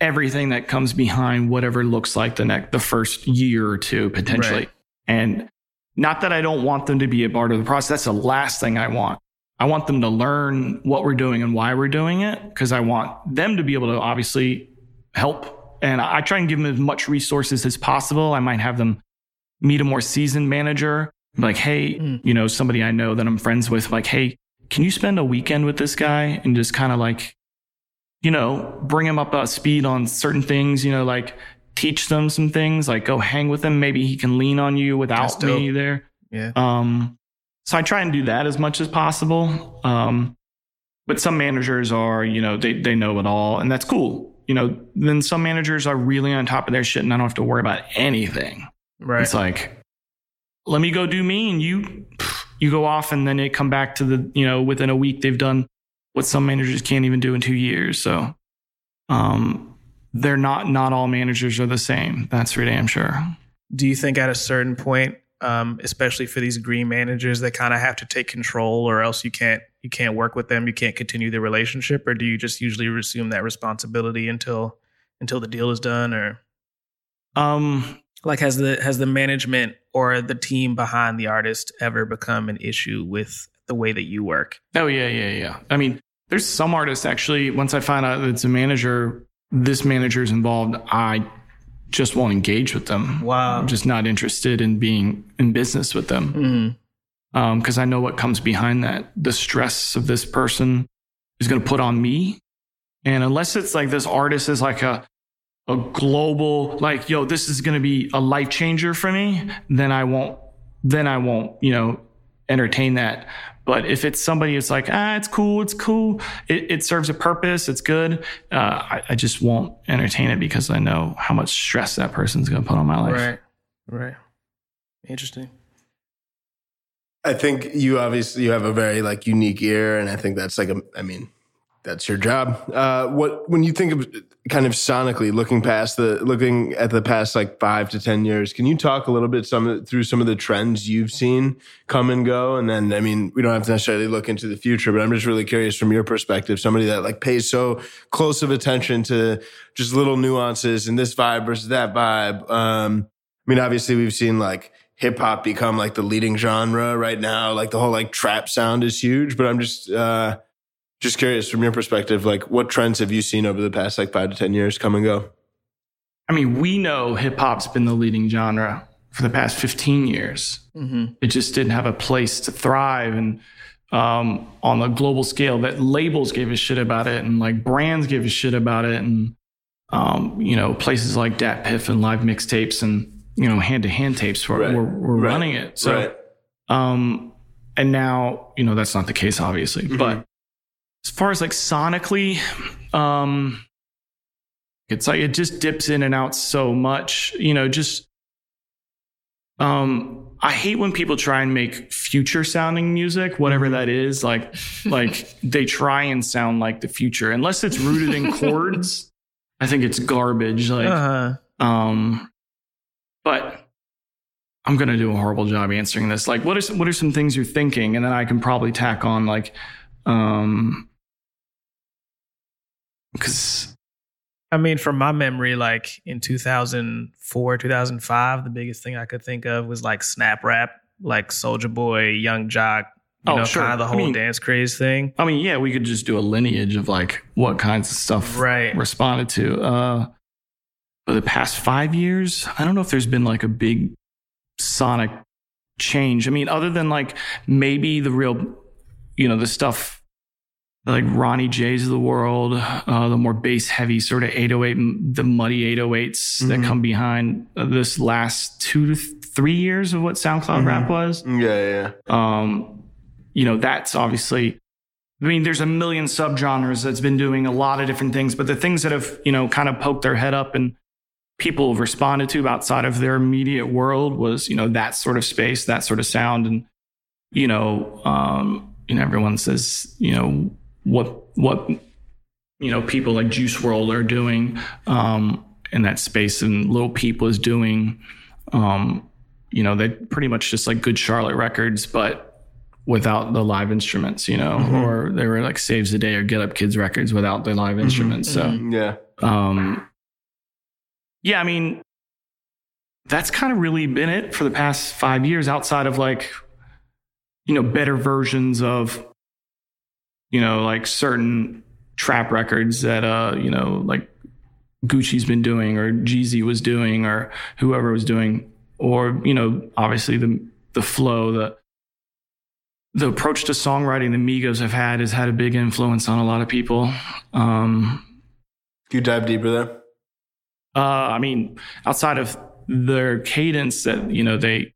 everything that comes behind whatever looks like the next the first year or two potentially. Right. and not that i don't want them to be a part of the process. That's the last thing i want. I want them to learn what we're doing and why we're doing it because i want them to be able to obviously help. And i try and give them as much resources as possible. I might have them meet a more seasoned manager like hey Mm. you know somebody i know that i'm friends with like hey can you spend a weekend with this guy and just kind of like you know, bring him up to speed on certain things, you know, like teach them some things, like go hang with him. Maybe he can lean on you without me there. Yeah. Um, so I try and do that as much as possible. Um, but some managers are, you know, they, they know it all and that's cool. You know, then some managers are really on top of their shit and I don't have to worry about anything. Right. It's like, let me go do me and you, you go off and then they come back to the, you know, within a week they've done what some managers can't even do in two years. So, um, they're not, not all managers are the same. That's for damn sure. Do you think at a certain point, um, especially for these green managers they kind of have to take control, or else you can't you can't work with them, you can't continue the relationship, or do you just usually assume that responsibility until until the deal is done, or Um, like has the has the management or the team behind the artist ever become an issue with the way that you work? Oh yeah, yeah, yeah. I mean, there's some artists actually. Once I find out that it's a manager, this manager is involved, I just won't engage with them. Wow. I'm just not interested in being in business with them Mm-hmm. because I know what comes behind that. The stress of this person is going to put on me, and unless it's like this artist is like a a global like yo, this is going to be a life changer for me, then I won't. Then I won't. You know, entertain that. But if it's somebody who's like, ah, it's cool, it's cool, it, it serves a purpose, it's good, uh, I, I just won't entertain it because I know how much stress that person's going to put on my life. Right. Right. Interesting. I think you obviously you have a very like unique ear, and I think that's like a. I mean, that's your job. Uh, what when you think of kind of sonically looking past the looking at the past like five to ten years can you talk a little bit some through some of the trends you've seen come and go? And then i mean we don't have to necessarily look into the future but i'm just really curious from your perspective somebody that like pays so close of attention to just little nuances and this vibe versus that vibe. Um i mean obviously we've seen like hip hop become like the leading genre right now. Like the whole like trap sound is huge but i'm just uh just curious from your perspective, like what trends have you seen over the past like five to 10 years come and go? I mean, we know hip hop's been the leading genre for the past 15 years. Mm-hmm. It just didn't have a place to thrive. And um, on a global scale, that labels gave a shit about it and like brands gave a shit about it. And, um, you know, places like DatPiff and live mixtapes and, you know, hand to hand tapes were, right. were, were right. running it. So, right. um, and now, you know, that's not the case, obviously. Mm-hmm. But as far as like sonically, um, it's like it just dips in and out so much, you know, just um I hate when people try and make future sounding music, whatever mm-hmm. that is. Like, like they try and sound like the future, unless it's rooted in chords. I think it's garbage. Like, uh-huh. um, but I'm gonna do a horrible job answering this. Like, what are some, what are some things you're thinking, and then I can probably tack on like, um, because I mean, from my memory, like in 2004, 2005, the biggest thing I could think of was like snap rap, like Soulja Boy, Young Joc, you oh, know, sure. kind of the whole I mean, dance craze thing. I mean, yeah, we could just do a lineage of like what kinds of stuff right. responded to. Uh, for the past five years, I don't know if there's been like a big sonic change. I mean, other than like maybe the real, you know, the stuff like Ronny J's of the world, uh, the more bass heavy sort of 808, the muddy 808s mm-hmm. that come behind this last two to three years of what SoundCloud mm-hmm. rap was. Yeah, yeah. Um, you know, that's obviously, I mean, there's a million subgenres that's been doing a lot of different things, but the things that have, you know, kind of poked their head up and people have responded to outside of their immediate world was, you know, that sort of space, that sort of sound. And, you know, um, you know, everyone says, you know, what what you know people like Juice WRLD are doing um, in that space, and Lil Peep was doing. Um, you know, they pretty much just like Good Charlotte records, but without the live instruments. You know, mm-hmm. or they were like Saves the Day or Get Up Kids records without the live mm-hmm. instruments. Mm-hmm. So yeah, um, yeah. I mean, that's kind of really been it for the past five years. Outside of like, you know, better versions of you know, like certain trap records that, uh, you know, like Gucci's been doing or Jeezy was doing or whoever was doing, or, you know, obviously the, the flow, the, the approach to songwriting the Migos have had has had a big influence on a lot of people. Um, Can you dive deeper there? Uh, I mean, outside of their cadence that, you know, they,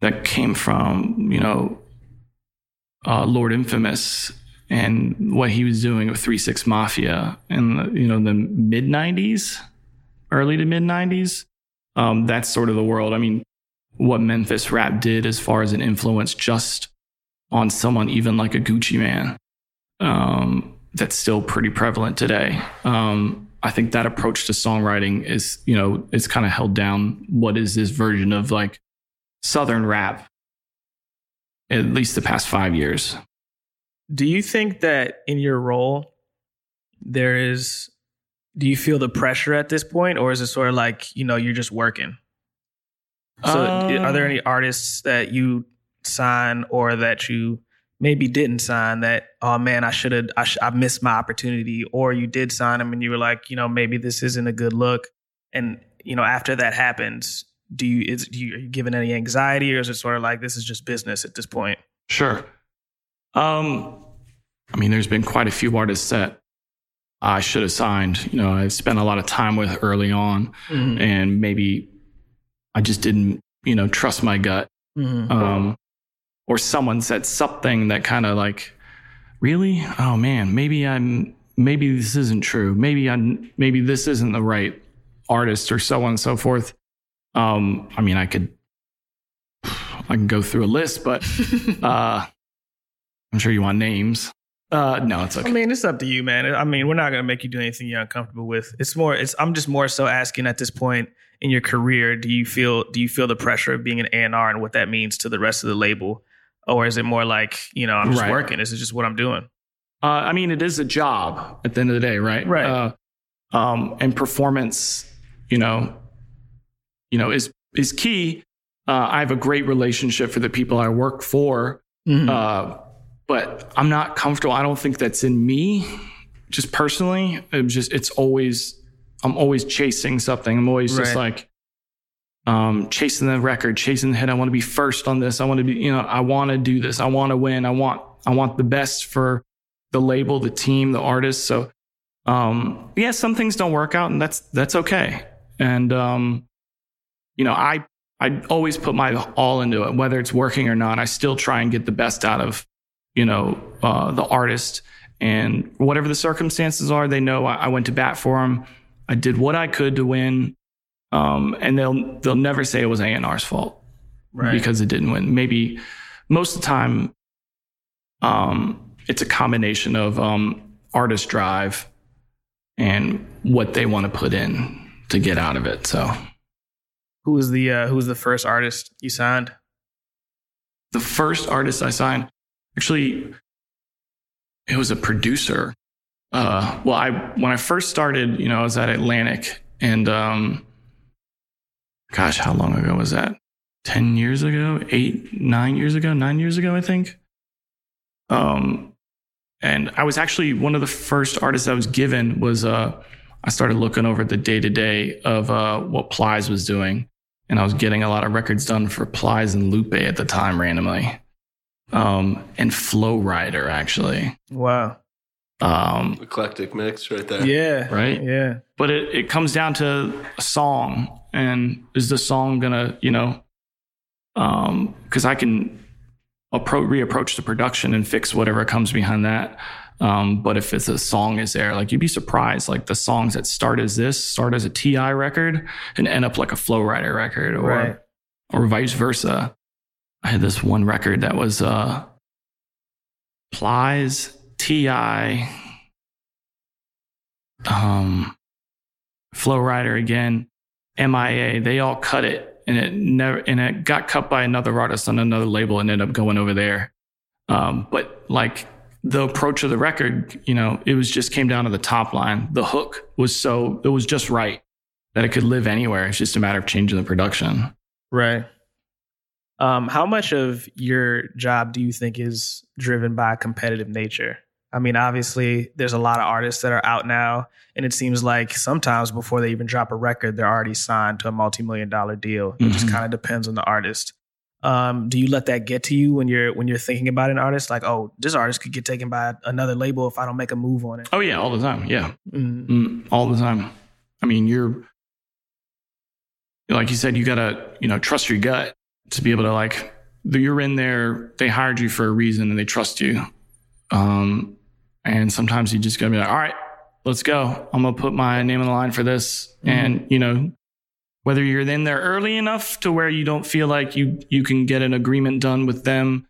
that came from, you know, uh, Lord Infamous and what he was doing with Three Six Mafia in the, you know the mid '90s, early to mid '90s. Um, that's sort of the world. I mean, what Memphis rap did as far as an influence just on someone even like a Gucci Mane, Um, that's still pretty prevalent today. Um, I think that approach to songwriting is, you know, it's kind of held down what is this version of like Southern rap at least the past five years. Do you think that in your role, there is, do you feel the pressure at this point, or is it sort of like, you know, you're just working? So, uh, are there any artists that you sign or that you maybe didn't sign that, oh man, I should have, I, sh- I missed my opportunity, or you did sign them and you were like, you know, maybe this isn't a good look. And, you know, after that happens, do you is do you, are you given any anxiety or is it sort of like this is just business at this point? Sure. Um, I mean, there's been quite a few artists that I should have signed. You know, I spent a lot of time with early on, mm-hmm. and maybe I just didn't, you know, trust my gut. Mm-hmm. Um, or someone said something that kind of like, really? Oh man, maybe I'm, maybe this isn't true. Maybe I'm, maybe this isn't the right artist or so on and so forth. Um, I mean, I could, I can go through a list, but uh, I'm sure you want names. Uh, no, it's okay. I mean, it's up to you, man. I mean, we're not gonna make you do anything you're uncomfortable with. It's more. It's. I'm just more so asking at this point in your career. Do you feel? Do you feel the pressure of being an A&R and what that means to the rest of the label, or is it more like you know I'm just Right. working? This is just what I'm doing. Uh, I mean, it is a job at the end of the day, right? Right. Uh, um, and performance, you know, you know, is is key. Uh, I have a great relationship for the people I work for, Mhm. uh, but I'm not comfortable. I don't think that's in me, just personally. It's just it's always I'm always chasing something. I'm always just like um, chasing the record, chasing the hit. I want to be first on this. I want to be, you know, I want to do this. I want to win. I want I want the best for the label, the team, the artist. So um, yeah, some things don't work out, and that's that's okay. And um, you know, I I always put my all into it, whether it's working or not. I still try and get the best out of you know uh, the artist, and whatever the circumstances are, they know I, I went to bat for them. I did what I could to win, um, and they'll they'll never say it was A and R's fault Right. because it didn't win. Maybe most of the time, um, it's a combination of um, artist drive and what they want to put in to get out of it. So who was the uh, Who was the first artist you signed? the first artist I signed, actually, it was a producer. Uh, well, I when I first started, you know, I was at Atlantic, and um, gosh, how long ago was that? Ten years ago, eight, nine years ago, nine years ago, I think. Um, and I was actually one of the first artists I was given was uh, I started looking over the day to day of uh, what Plies was doing, and I was getting a lot of records done for Plies and Lupe at the time randomly, um, and Flo Rida actually. Wow. Um, Eclectic mix right there. Yeah. Right? Yeah. but it, it comes down to a song and is the song gonna you know um because i can appro- reapproach the production and fix whatever comes behind that um but if it's a song is there like you'd be surprised like the songs that start as this start as a T.I. record and end up like a Flo Rida record or Right. or vice versa i had this one record that was uh plies T.I. um Flo Rida again, MIA, they all cut it and it never and it got cut by another artist on another label and ended up going over there. Um, but like the approach of the record, you know, it was just came down to the top line. The hook was so it was just right that it could live anywhere. It's just a matter of changing the production. Right. Um, how much of your job do you think is driven by competitive nature? I mean, obviously, there's a lot of artists that are out now, and it seems like sometimes before they even drop a record, they're already signed to a multi-million dollar deal. It just Mhm. kind of depends on the artist. Um, do you let that get to you when you're when you're thinking about an artist? Like, oh, this artist could get taken by another label if I don't make a move on it. Oh yeah, all the time. Yeah. Mm, Mm, all the time. I mean, you're like you said, you gotta you know trust your gut to be able to like you're in there. They hired you for a reason and they trust you. Um, and sometimes you just gotta be like, all right, let's go. I'm gonna put my name on the line for this. Mhm. And you know, whether you're in there early enough to where you don't feel like you you can get an agreement done with them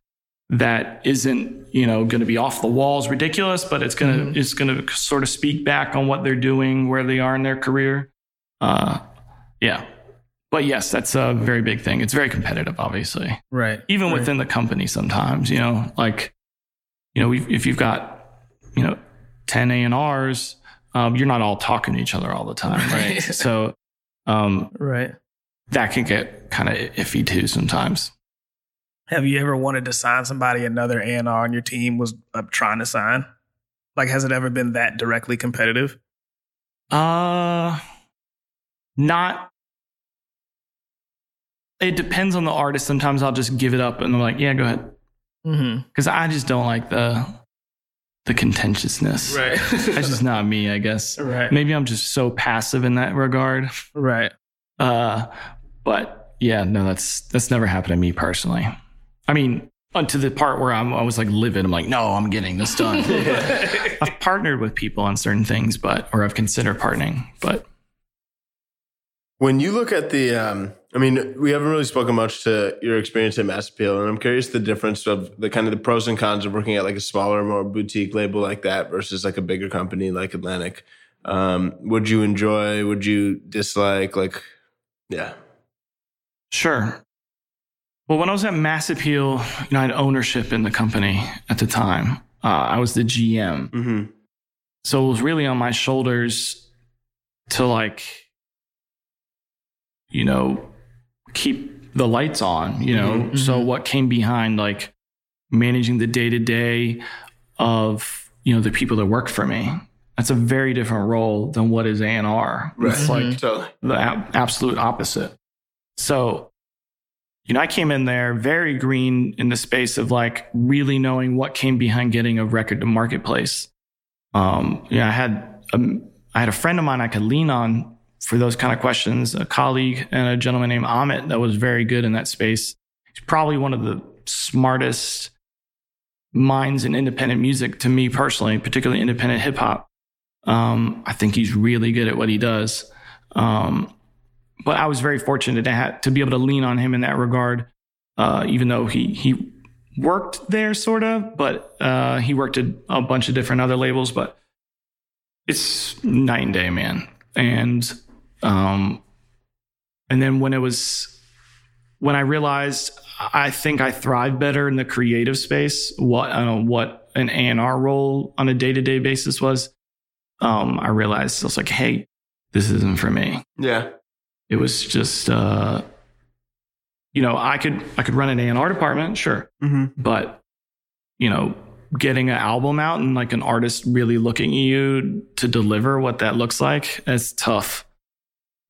that isn't you know going to be off the walls ridiculous but it's going to Mhm. it's going to sort of speak back on what they're doing where they are in their career uh yeah but yes that's a very big thing it's very competitive obviously right. even Right. within the company sometimes you know like you know we've, if you've got you know 10 a&rs um, you're not all talking to each other all the time Right. so um, Right. that can get kind of iffy too sometimes Have you ever wanted to sign somebody another A&R on your team was uh, trying to sign? Like, has it ever been that directly competitive? Uh, not. It depends on the artist. Sometimes I'll just give it up and I'm like, yeah, go ahead. Mm-hmm. Because I just don't like the the contentiousness. Right. That's just not me, I guess. right. Maybe I'm just so passive in that regard. Right. Uh, but yeah, no, that's that's never happened to me personally. I mean, to the part where I'm, I was like livid. I'm like, no, I'm getting this done. I've partnered with people on certain things, but or I've considered partnering, but When you look at the um, I mean, we haven't really spoken much to your experience at Mass Appeal, and I'm curious the difference of the kind of the pros and cons of working at like a smaller, more boutique label like that versus like a bigger company like Atlantic. Um, would you enjoy? Would you dislike? Like, yeah. Sure. Well, when I was at Mass Appeal, you know, I had ownership in the company at the time. Uh, I was the GM. Mm-hmm. So it was really on my shoulders to like, you know, keep the lights on, you know? Mhm. So what came behind like managing the day to day of, you know, the people that work for me. That's a very different role than what is A&R. It's Right. like Totally. the a- absolute opposite. So, you know, I came in there very green in the space of like really knowing what came behind getting a record to marketplace. Um, yeah, I had a, I had a friend of mine I could lean on for those kind of questions, a colleague and a gentleman named Amit that was very good in that space. He's probably one of the smartest minds in independent music to me personally, particularly independent hip hop. Um, I think he's really good at what he does. Um, but I was very fortunate to have, to be able to lean on him in that regard. Uh, even though he he worked there sort of, but uh, he worked at a bunch of different other labels. But it's night and day, man. And um, and then when it was when I realized I think I thrive better in the creative space, what I what an A and R role on a day to day basis was. Um, I realized I was like, hey, this isn't for me Yeah. it was just uh you know i could i could run an a&r department sure Mm-hmm. but you know getting an album out and like an artist really looking at you to deliver what that looks like it's tough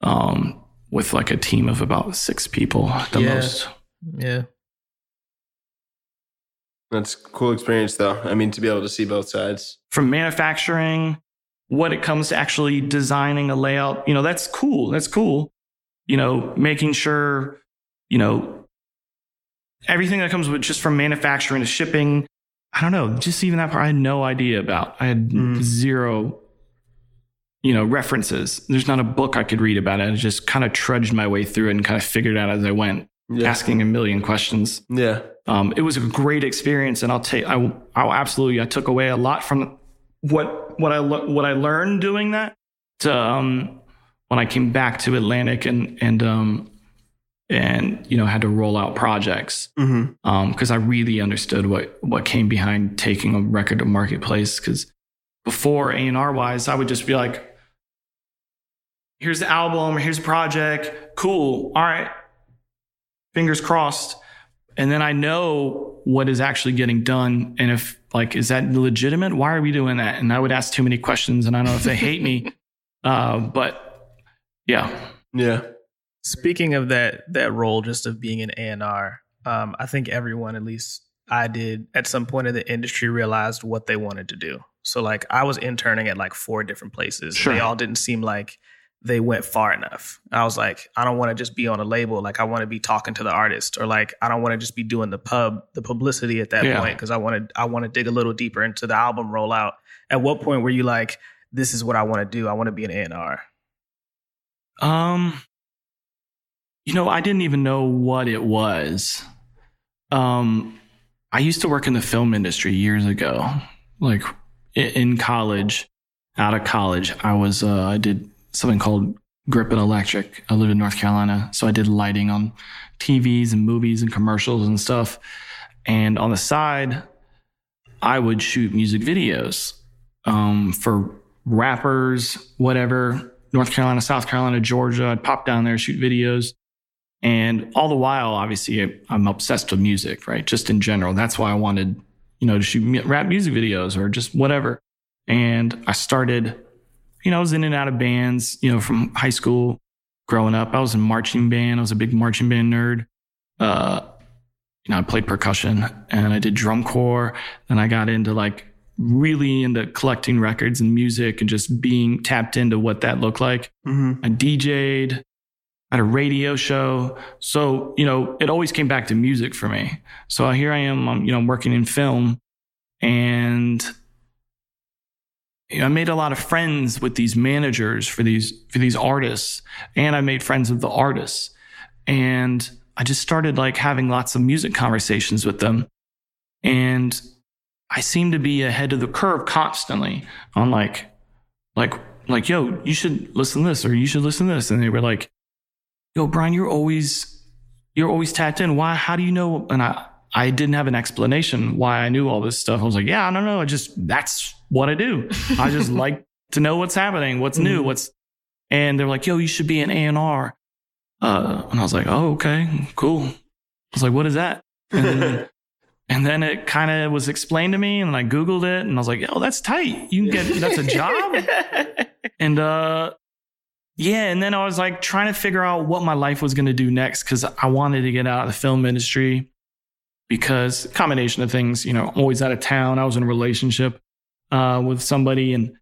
um with like a team of about six people at the Yeah. most Yeah. That's a cool experience, though. I mean, to be able to see both sides. from manufacturing what it comes to actually designing a layout you know that's cool that's cool you know making sure you know everything that comes with just from manufacturing to shipping i don't know just even that part i had no idea about i had Mm. zero you know references there's not a book i could read about it i just kind of trudged my way through it and kind of figured it out as i went Yeah. asking a million questions Yeah. um, it was a great experience, and I'll take I I absolutely I took away a lot from what what I what I learned doing that to um, when I came back to Atlantic and and um, and you know had to roll out projects Mm-hmm. because I really understood what what came behind taking a record to marketplace. Because before A and R wise, I would just be like, "Here's the album, here's the project, cool, all right, fingers crossed." And then I know what is actually getting done, and if like is that legitimate? Why are we doing that? And I would ask too many questions, and I don't know if they hate me, uh, but yeah, Yeah. Speaking of that that role just of being an A&R, um, I think everyone, at least I did, at some point in the industry realized what they wanted to do. So like I was interning at like four different places. Sure. They all didn't seem like they went far enough. I was like, I don't want to just be on a label. Like I want to be talking to the artist, or like I don't want to just be doing the pub, the publicity at that Yeah. point because I want to I want to dig a little deeper into the album rollout. At what point were you like, this is what I want to do? I want to be an A&R. Um, you know, I didn't even know what it was. Um, I used to work in the film industry years ago, like in college. Out of college, I was uh, I did something called Grip and Electric. I live in North Carolina, so I did lighting on TVs and movies and commercials and stuff. And on the side, I would shoot music videos um, for rappers, whatever, North Carolina, South Carolina, Georgia. I'd pop down there, shoot videos. And all the while, obviously, I'm obsessed with music, right? Just in general. That's why I wanted, you know, to shoot rap music videos or just whatever. And I started, you know, I was in and out of bands, you know, from high school, growing up. I was in marching band. I was a big marching band nerd. Uh, you know, I played percussion and I did drum corps. Then I got into like really into collecting records and music and just being tapped into what that looked like. Mm-hmm. I DJ'd, I had a radio show. So, you know, it always came back to music for me. So here I am, I'm, you know, I'm working in film and you know, I made a lot of friends with these managers for these, for these artists and I made friends with the artists. and I just started like having lots of music conversations with them. And I seemed to be ahead of the curve constantly on like, like, like, yo, you should listen to this or you should listen to this. And they were like, yo, Brian, you're always, you're always tapped in. Why, how do you know? And I, I didn't have an explanation why I knew all this stuff. I was like, yeah, I don't know. I just, that's what I do. I just like to know what's happening, what's new, mm-hmm. what's, and they're like, yo, you should be an A&R. Uh, and I was like, oh, okay, cool. I was like, what is that? And then, and then it kind of was explained to me and I Googled it and I was like, oh, that's tight. You can get, that's a job. and, uh, yeah. And then I was like trying to figure out what my life was going to do next because I wanted to get out of the film industry because combination of things, you know, I'm always out of town. I was in a relationship, uh, with somebody and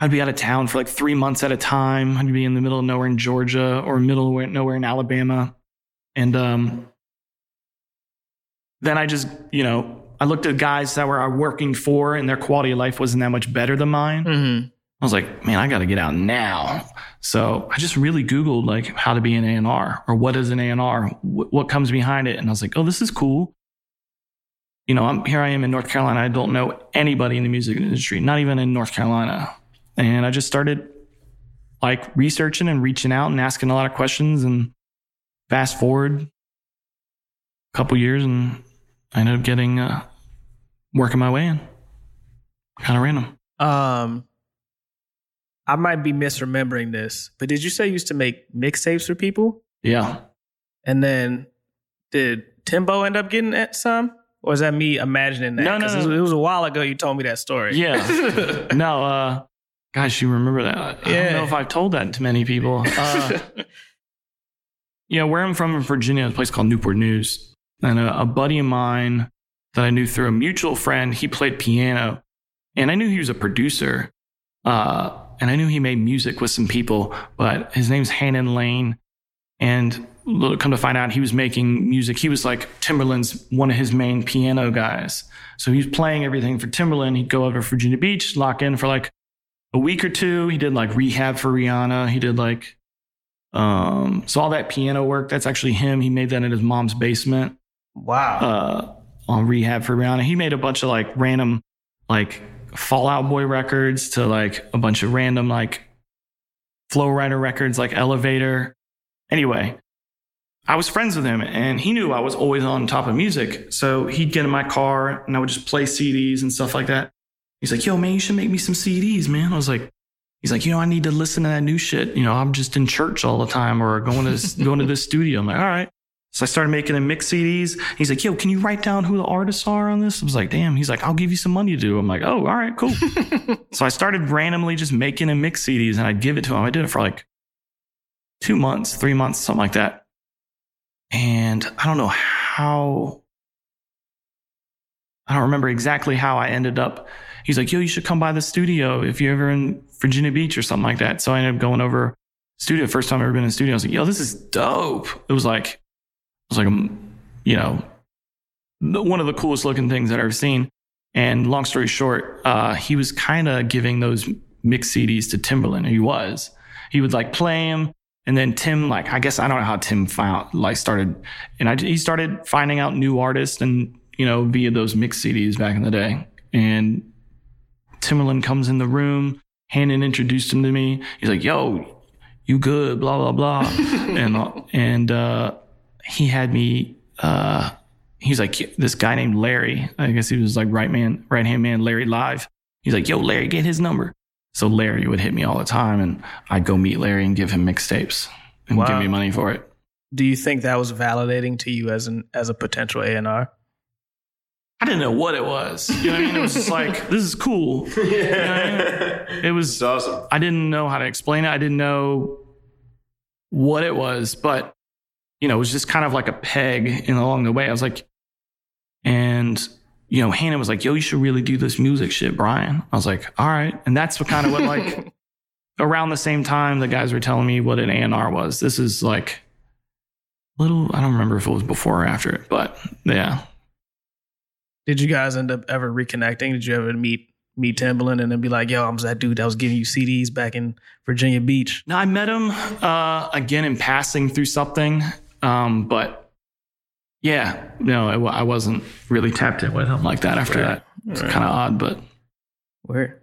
I'd be out of town for like three months at a time. I'd be in the middle of nowhere in Georgia or middle of nowhere in Alabama. And um, then I just, you know, I looked at guys that were working for and their quality of life wasn't that much better than mine. Mm-hmm. I was like, man, I got to get out now. So I just really Googled like how to be an A&R or what is an A&R, what comes behind it. And I was like, oh, this is cool. You know, I'm here I am in North Carolina. I don't know anybody in the music industry, not even in North Carolina. And I just started like researching and reaching out and asking a lot of questions. And fast forward a couple years, and I ended up getting uh, working my way in. Kind of random. Um, I might be misremembering this, but did you say you used to make mixtapes for people? Yeah. And then did Timbo end up getting some? Or is that me imagining that? No, no, no. It was a while ago you told me that story. Yeah. no, uh, Gosh, you remember that? I don't know if I've told that to many people. Uh, yeah, where I'm from in Virginia, a place called Newport News, and a, a, buddy of mine that I knew through a mutual friend, he played piano, and I knew he was a producer, uh, and I knew he made music with some people, but his name's Hannon Lane, and come to find out, he was making music. He was like Timbaland's one of his main piano guys, so he was playing everything for Timbaland. He'd go over to Virginia Beach, lock in for like a week or two. He did like rehab for Rihanna. He did like um so all that piano work, that's actually him. He made that in his mom's basement. Wow. Uh on rehab for Rihanna. He made a bunch of like random like Fall Out Boy records to like a bunch of random like Flo Rida records like Elevator. Anyway, I was friends with him and he knew I was always on top of music. So he'd get in my car and I would just play CDs and stuff like that. He's like, yo, man, you should make me some CDs, man. I was like, he's like, you know, I need to listen to that new shit. You know, I'm just in church all the time or going to this, going to this studio. I'm like, all right. So I started making him mix CDs. He's like, yo, can you write down who the artists are on this? I was like, damn. He's like, I'll give you some money to do. I'm like, oh, all right, cool. so I started randomly just making him mix CDs and I'd give it to him. I did it for like two months, three months, something like that. And I don't know how, I don't remember exactly how I ended up he's like, yo, you should come by the studio if you're ever in Virginia Beach or something like that. So I ended up going over studio. First time I've ever been in studio. I was like, yo, this is dope. It was like, it was like, um, you know, one of the coolest looking things that I've ever seen. And long story short, uh, he was kind of giving those mix CDs to Timbaland. He was. He would like play him. And then Tim, like, I guess I don't know how Tim found, like, started, and I, he started finding out new artists and, you know, via those mix CDs back in the day. And Timbaland comes in the room. Hannon introduced him to me. He's like, "Yo, you good?" Blah blah blah, and uh, and uh, he had me. Uh, he's like this guy named Larry. I guess he was like right man, right hand man, Larry Live. He's like, "Yo, Larry, get his number." So Larry would hit me all the time, and I'd go meet Larry and give him mixtapes and wow. give me money for it. Do you think that was validating to you as an as a potential A and R? I didn't know what it was. You know what I mean? It was just like, this is cool. You know I mean? It was it's awesome. I didn't know how to explain it. I didn't know what it was, but you know, it was just kind of like a peg in along the way. I was like, and you know, Hannon was like, yo, you should really do this music shit, Brian. I was like, all right. And that's what kind of what like around the same time the guys were telling me what an A&R was. This is like little, I don't remember if it was before or after it, but yeah. Did you guys end up ever reconnecting? Did you ever meet meet Timbaland and then be like, "Yo, I'm that dude that was giving you CDs back in Virginia Beach"? No, I met him uh, again in passing through something. Um, but yeah, no, I, I, wasn't really tapped in with him like that after right. that. It's right. kind of odd, but where?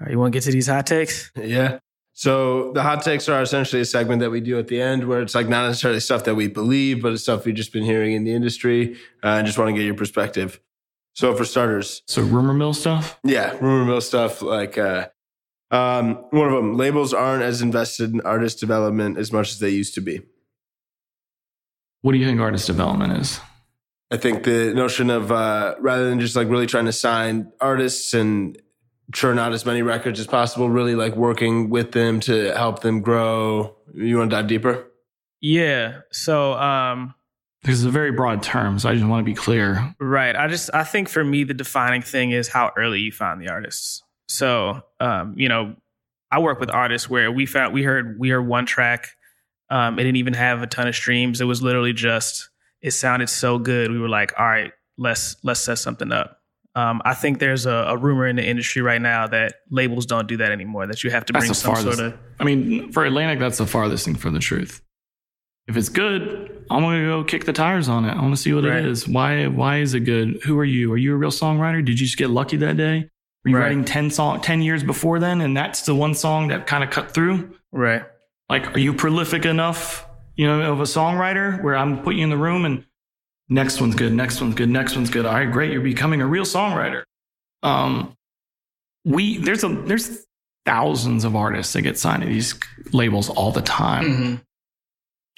All right, you want to get to these hot takes? Yeah. So the hot takes are essentially a segment that we do at the end where it's like not necessarily stuff that we believe, but it's stuff we've just been hearing in the industry uh, and just want to get your perspective. So for starters, so rumor mill stuff. Yeah, rumor mill stuff. Like uh, um, one of them, labels aren't as invested in artist development as much as they used to be. What do you think artist development is? I think the notion of uh, rather than just like really trying to sign artists and churn out as many records as possible, really like working with them to help them grow. You want to dive deeper? Yeah. So, um, this is a very broad term, so I just want to be clear. Right. I just I think for me the defining thing is how early you find the artists. So um, you know, I work with artists where we found we heard we heard one track. Um, it didn't even have a ton of streams. It was literally just it sounded so good. We were like, all right, let's let's set something up. Um, I think there's a, a, rumor in the industry right now that labels don't do that anymore. That you have to bring some farthest, sort of. I mean, for Atlantic, that's the farthest thing from the truth if it's good, I'm gonna go kick the tires on it. I want to see what right. it is. Why why is it good? Who are you? Are you a real songwriter? Did you just get lucky that day? Were you right. writing 10 song 10 years before then and that's the one song that kind of cut through? Right. Like are you prolific enough, you know, of a songwriter where I'm putting you in the room and next one's good, next one's good, next one's good. All right, great, you're becoming a real songwriter. Um we there's a there's thousands of artists that get signed to these labels all the time. Mm-hmm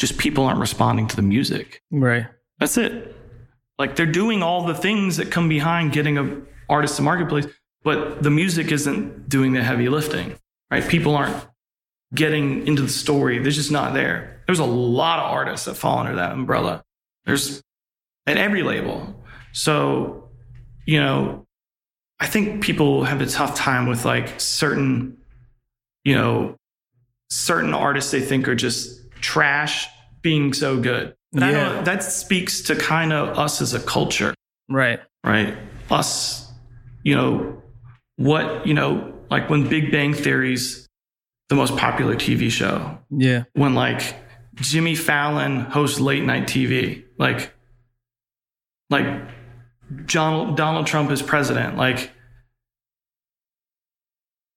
just people aren't responding to the music. Right. That's it. Like they're doing all the things that come behind getting a artist to marketplace, but the music isn't doing the heavy lifting. Right? People aren't getting into the story. They're just not there. There's a lot of artists that fall under that umbrella. There's at every label. So, you know, I think people have a tough time with like certain, you know, certain artists they think are just trash being so good. yeah. that speaks to kind of us as a culture. Right. Right. Us, you know, what, you know, like when Big Bang Theory's the most popular TV show. Yeah. When like Jimmy Fallon hosts late night TV. Like, like John, Donald Trump is president. Like,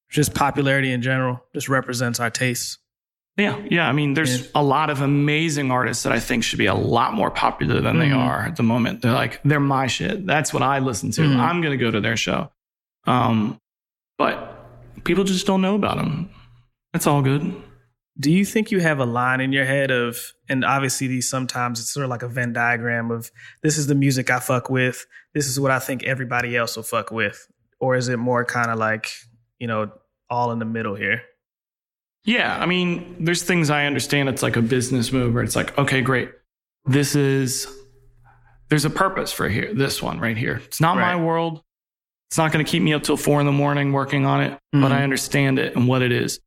just popularity in general just represents our tastes. Yeah, yeah. I mean, there's yeah. a lot of amazing artists that I think should be a lot more popular than mm-hmm. they are at the moment. They're like, they're my shit. That's what I listen to. Mm-hmm. I'm going to go to their show. Um, but people just don't know about them. It's all good. Do you think you have a line in your head of, and obviously these sometimes it's sort of like a Venn diagram of this is the music I fuck with, this is what I think everybody else will fuck with, or is it more kind of like you know all in the middle here? Yeah, I mean, there's things I understand. It's like a business move where it's like, okay, great. This is there's a purpose for here. This one right here. It's not right. my world. It's not going to keep me up till four in the morning working on it, mm-hmm. but I understand it and what it is.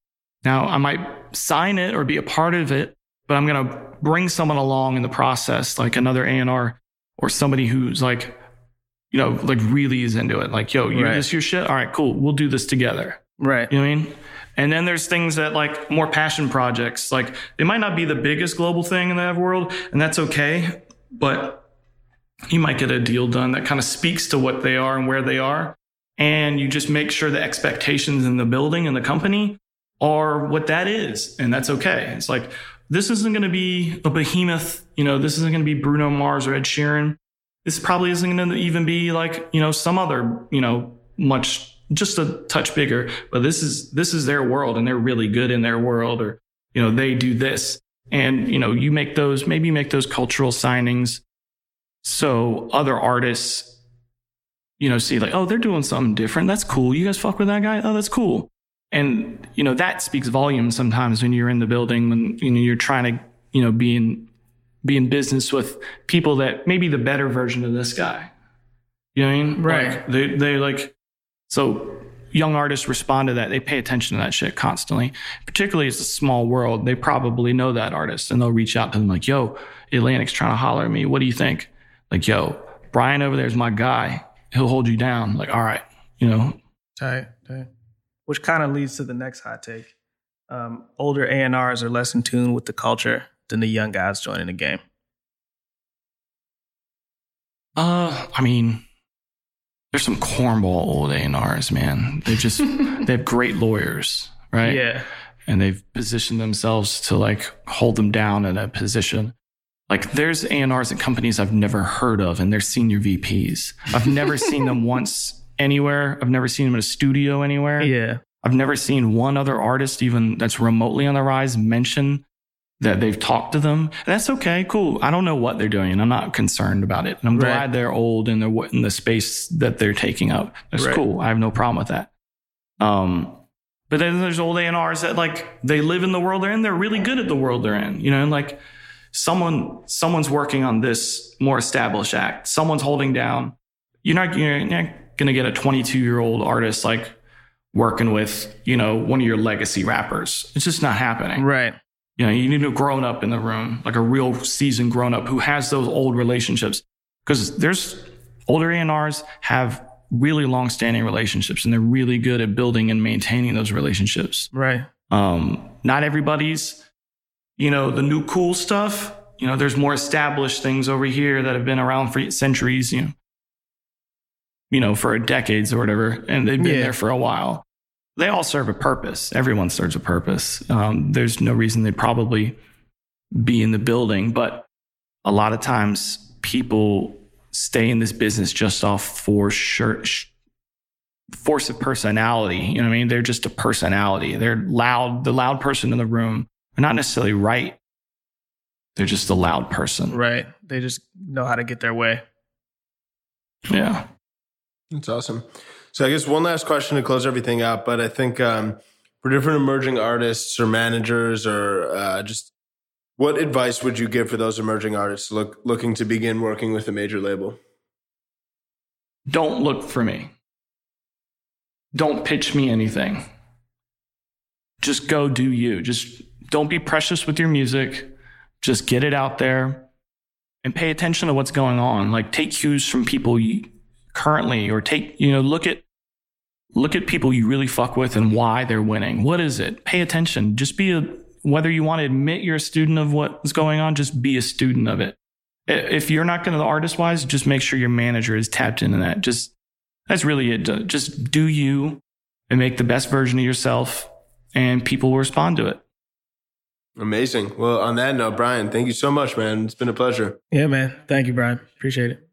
Now I might sign it or be a part of it, but I'm going to bring someone along in the process, like another A&R or somebody who's like, you know, like really is into it. Like, yo, you right. this your shit? All right, cool. We'll do this together. Right. You know what I mean? And then there's things that like more passion projects, like they might not be the biggest global thing in the world, and that's okay, but you might get a deal done that kind of speaks to what they are and where they are. And you just make sure the expectations in the building and the company are what that is. And that's okay. It's like, this isn't going to be a behemoth. You know, this isn't going to be Bruno Mars or Ed Sheeran. This probably isn't going to even be like, you know, some other, you know, much just a touch bigger, but this is, this is their world and they're really good in their world or, you know, they do this. And, you know, you make those, maybe make those cultural signings. So other artists, you know, see like, oh, they're doing something different. That's cool. You guys fuck with that guy? Oh, that's cool. And, you know, that speaks volumes sometimes when you're in the building, when, you know, you're trying to, you know, be in, be in business with people that maybe the better version of this guy. You know what I mean? Right. Like they, they like, so young artists respond to that. They pay attention to that shit constantly. Particularly it's a small world. They probably know that artist and they'll reach out to them like, yo, Atlantic's trying to holler at me. What do you think? Like, yo, Brian over there is my guy. He'll hold you down. Like, all right, you know. Tight, tight. Which kind of leads to the next hot take. Um, older A&Rs are less in tune with the culture than the young guys joining the game? Uh, I mean, there's some cornball old A&Rs, man. They just they have great lawyers, right? Yeah. And they've positioned themselves to like hold them down in a position. Like there's A&Rs at companies I've never heard of and they're senior VPs. I've never seen them once anywhere. I've never seen them in a studio anywhere. Yeah. I've never seen one other artist even that's remotely on the rise mention that they've talked to them. And that's okay. Cool. I don't know what they're doing and I'm not concerned about it. And I'm Right. glad they're old and they're in the space that they're taking up. That's Right. cool. I have no problem with that. Um, but then there's old A&Rs that like they live in the world they're in. They're really good at the world they're in, you know, and like someone, someone's working on this more established act. Someone's holding down. You're not, you're not going to get a 22 year old artist like working with, you know, one of your legacy rappers. It's just not happening. Right. You know, you need a grown up in the room, like a real seasoned grown up who has those old relationships. Because there's older A&Rs have really long standing relationships and they're really good at building and maintaining those relationships. Right. Um, not everybody's, you know, the new cool stuff. You know, there's more established things over here that have been around for centuries, you know, you know, for decades or whatever, and they've been Yeah. there for a while. They all serve a purpose. Everyone serves a purpose. Um, there's no reason they'd probably be in the building, but a lot of times people stay in this business just off for sure, sh- force of personality. You know what I mean? They're just a personality. They're loud, the loud person in the room. They're not necessarily right. They're just a loud person. Right. They just know how to get their way. Yeah. That's awesome. So I guess one last question to close everything up, but I think um, for different emerging artists or managers or uh, just what advice would you give for those emerging artists look, looking to begin working with a major label? Don't look for me. Don't pitch me anything. Just go do you. Just don't be precious with your music. Just get it out there and pay attention to what's going on. Like take cues from people you currently or take, you know, look at look at people you really fuck with and why they're winning. What is it? Pay attention. Just be a whether you want to admit you're a student of what's going on, just be a student of it. If you're not going to the artist wise, just make sure your manager is tapped into that. Just that's really it. Just do you and make the best version of yourself, and people will respond to it. Amazing. Well, on that note, Brian, thank you so much, man. It's been a pleasure. Yeah, man. Thank you, Brian. Appreciate it.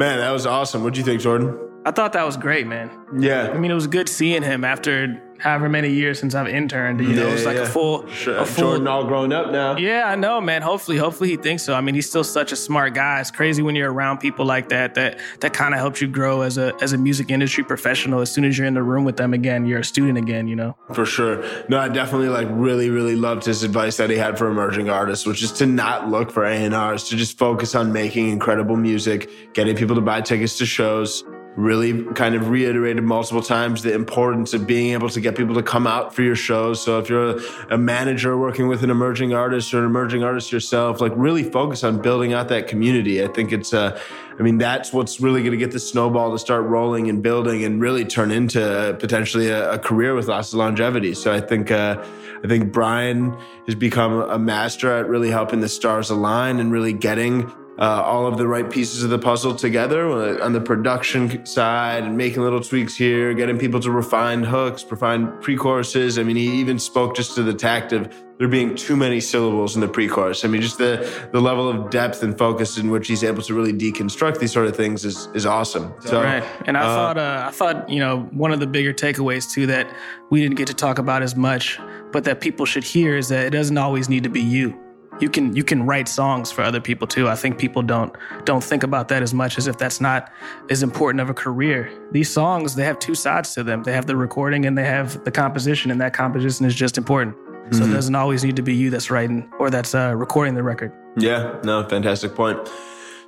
Man, that was awesome. What'd you think, Jordan? I thought that was great, man. Yeah. I mean, it was good seeing him after however many years since I've interned. You know, Yeah, it's like yeah. a full, Sure. a full. Jordan all grown up now. Yeah, I know, man. Hopefully, hopefully he thinks so. I mean, he's still such a smart guy. It's crazy when you're around people like that. That that kind of helps you grow as a as a music industry professional. As soon as you're in the room with them again, you're a student again. You know. For sure. No, I definitely like really, really loved his advice that he had for emerging artists, which is to not look for A&Rs, to just focus on making incredible music, getting people to buy tickets to shows. Really kind of reiterated multiple times the importance of being able to get people to come out for your shows. So if you're a, manager working with an emerging artist or an emerging artist yourself, like really focus on building out that community. I think it's, uh, I mean, that's what's really going to get the snowball to start rolling and building and really turn into potentially a, a career with lots of longevity. So I think, uh, I think Brian has become a master at really helping the stars align and really getting uh, all of the right pieces of the puzzle together uh, on the production side and making little tweaks here, getting people to refine hooks, refine pre-choruses. I mean, he even spoke just to the tact of there being too many syllables in the pre-chorus. I mean, just the the level of depth and focus in which he's able to really deconstruct these sort of things is is awesome. So, Right. And I uh, thought, uh, I thought, you know, one of the bigger takeaways too that we didn't get to talk about as much, but that people should hear is that it doesn't always need to be you. You can you can write songs for other people too. I think people don't don't think about that as much as if that's not as important of a career. These songs they have two sides to them. They have the recording and they have the composition, and that composition is just important. So Mm-hmm. it doesn't always need to be you that's writing or that's uh, recording the record. Yeah, no, fantastic point.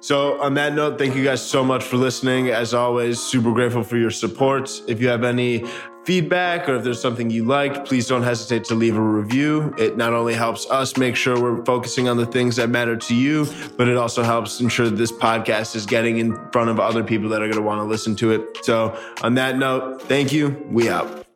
So, on that note, thank you guys so much for listening. As always, super grateful for your support. If you have any feedback or if there's something you liked, please don't hesitate to leave a review. It not only helps us make sure we're focusing on the things that matter to you, but it also helps ensure that this podcast is getting in front of other people that are going to want to listen to it. So, on that note, thank you. We out.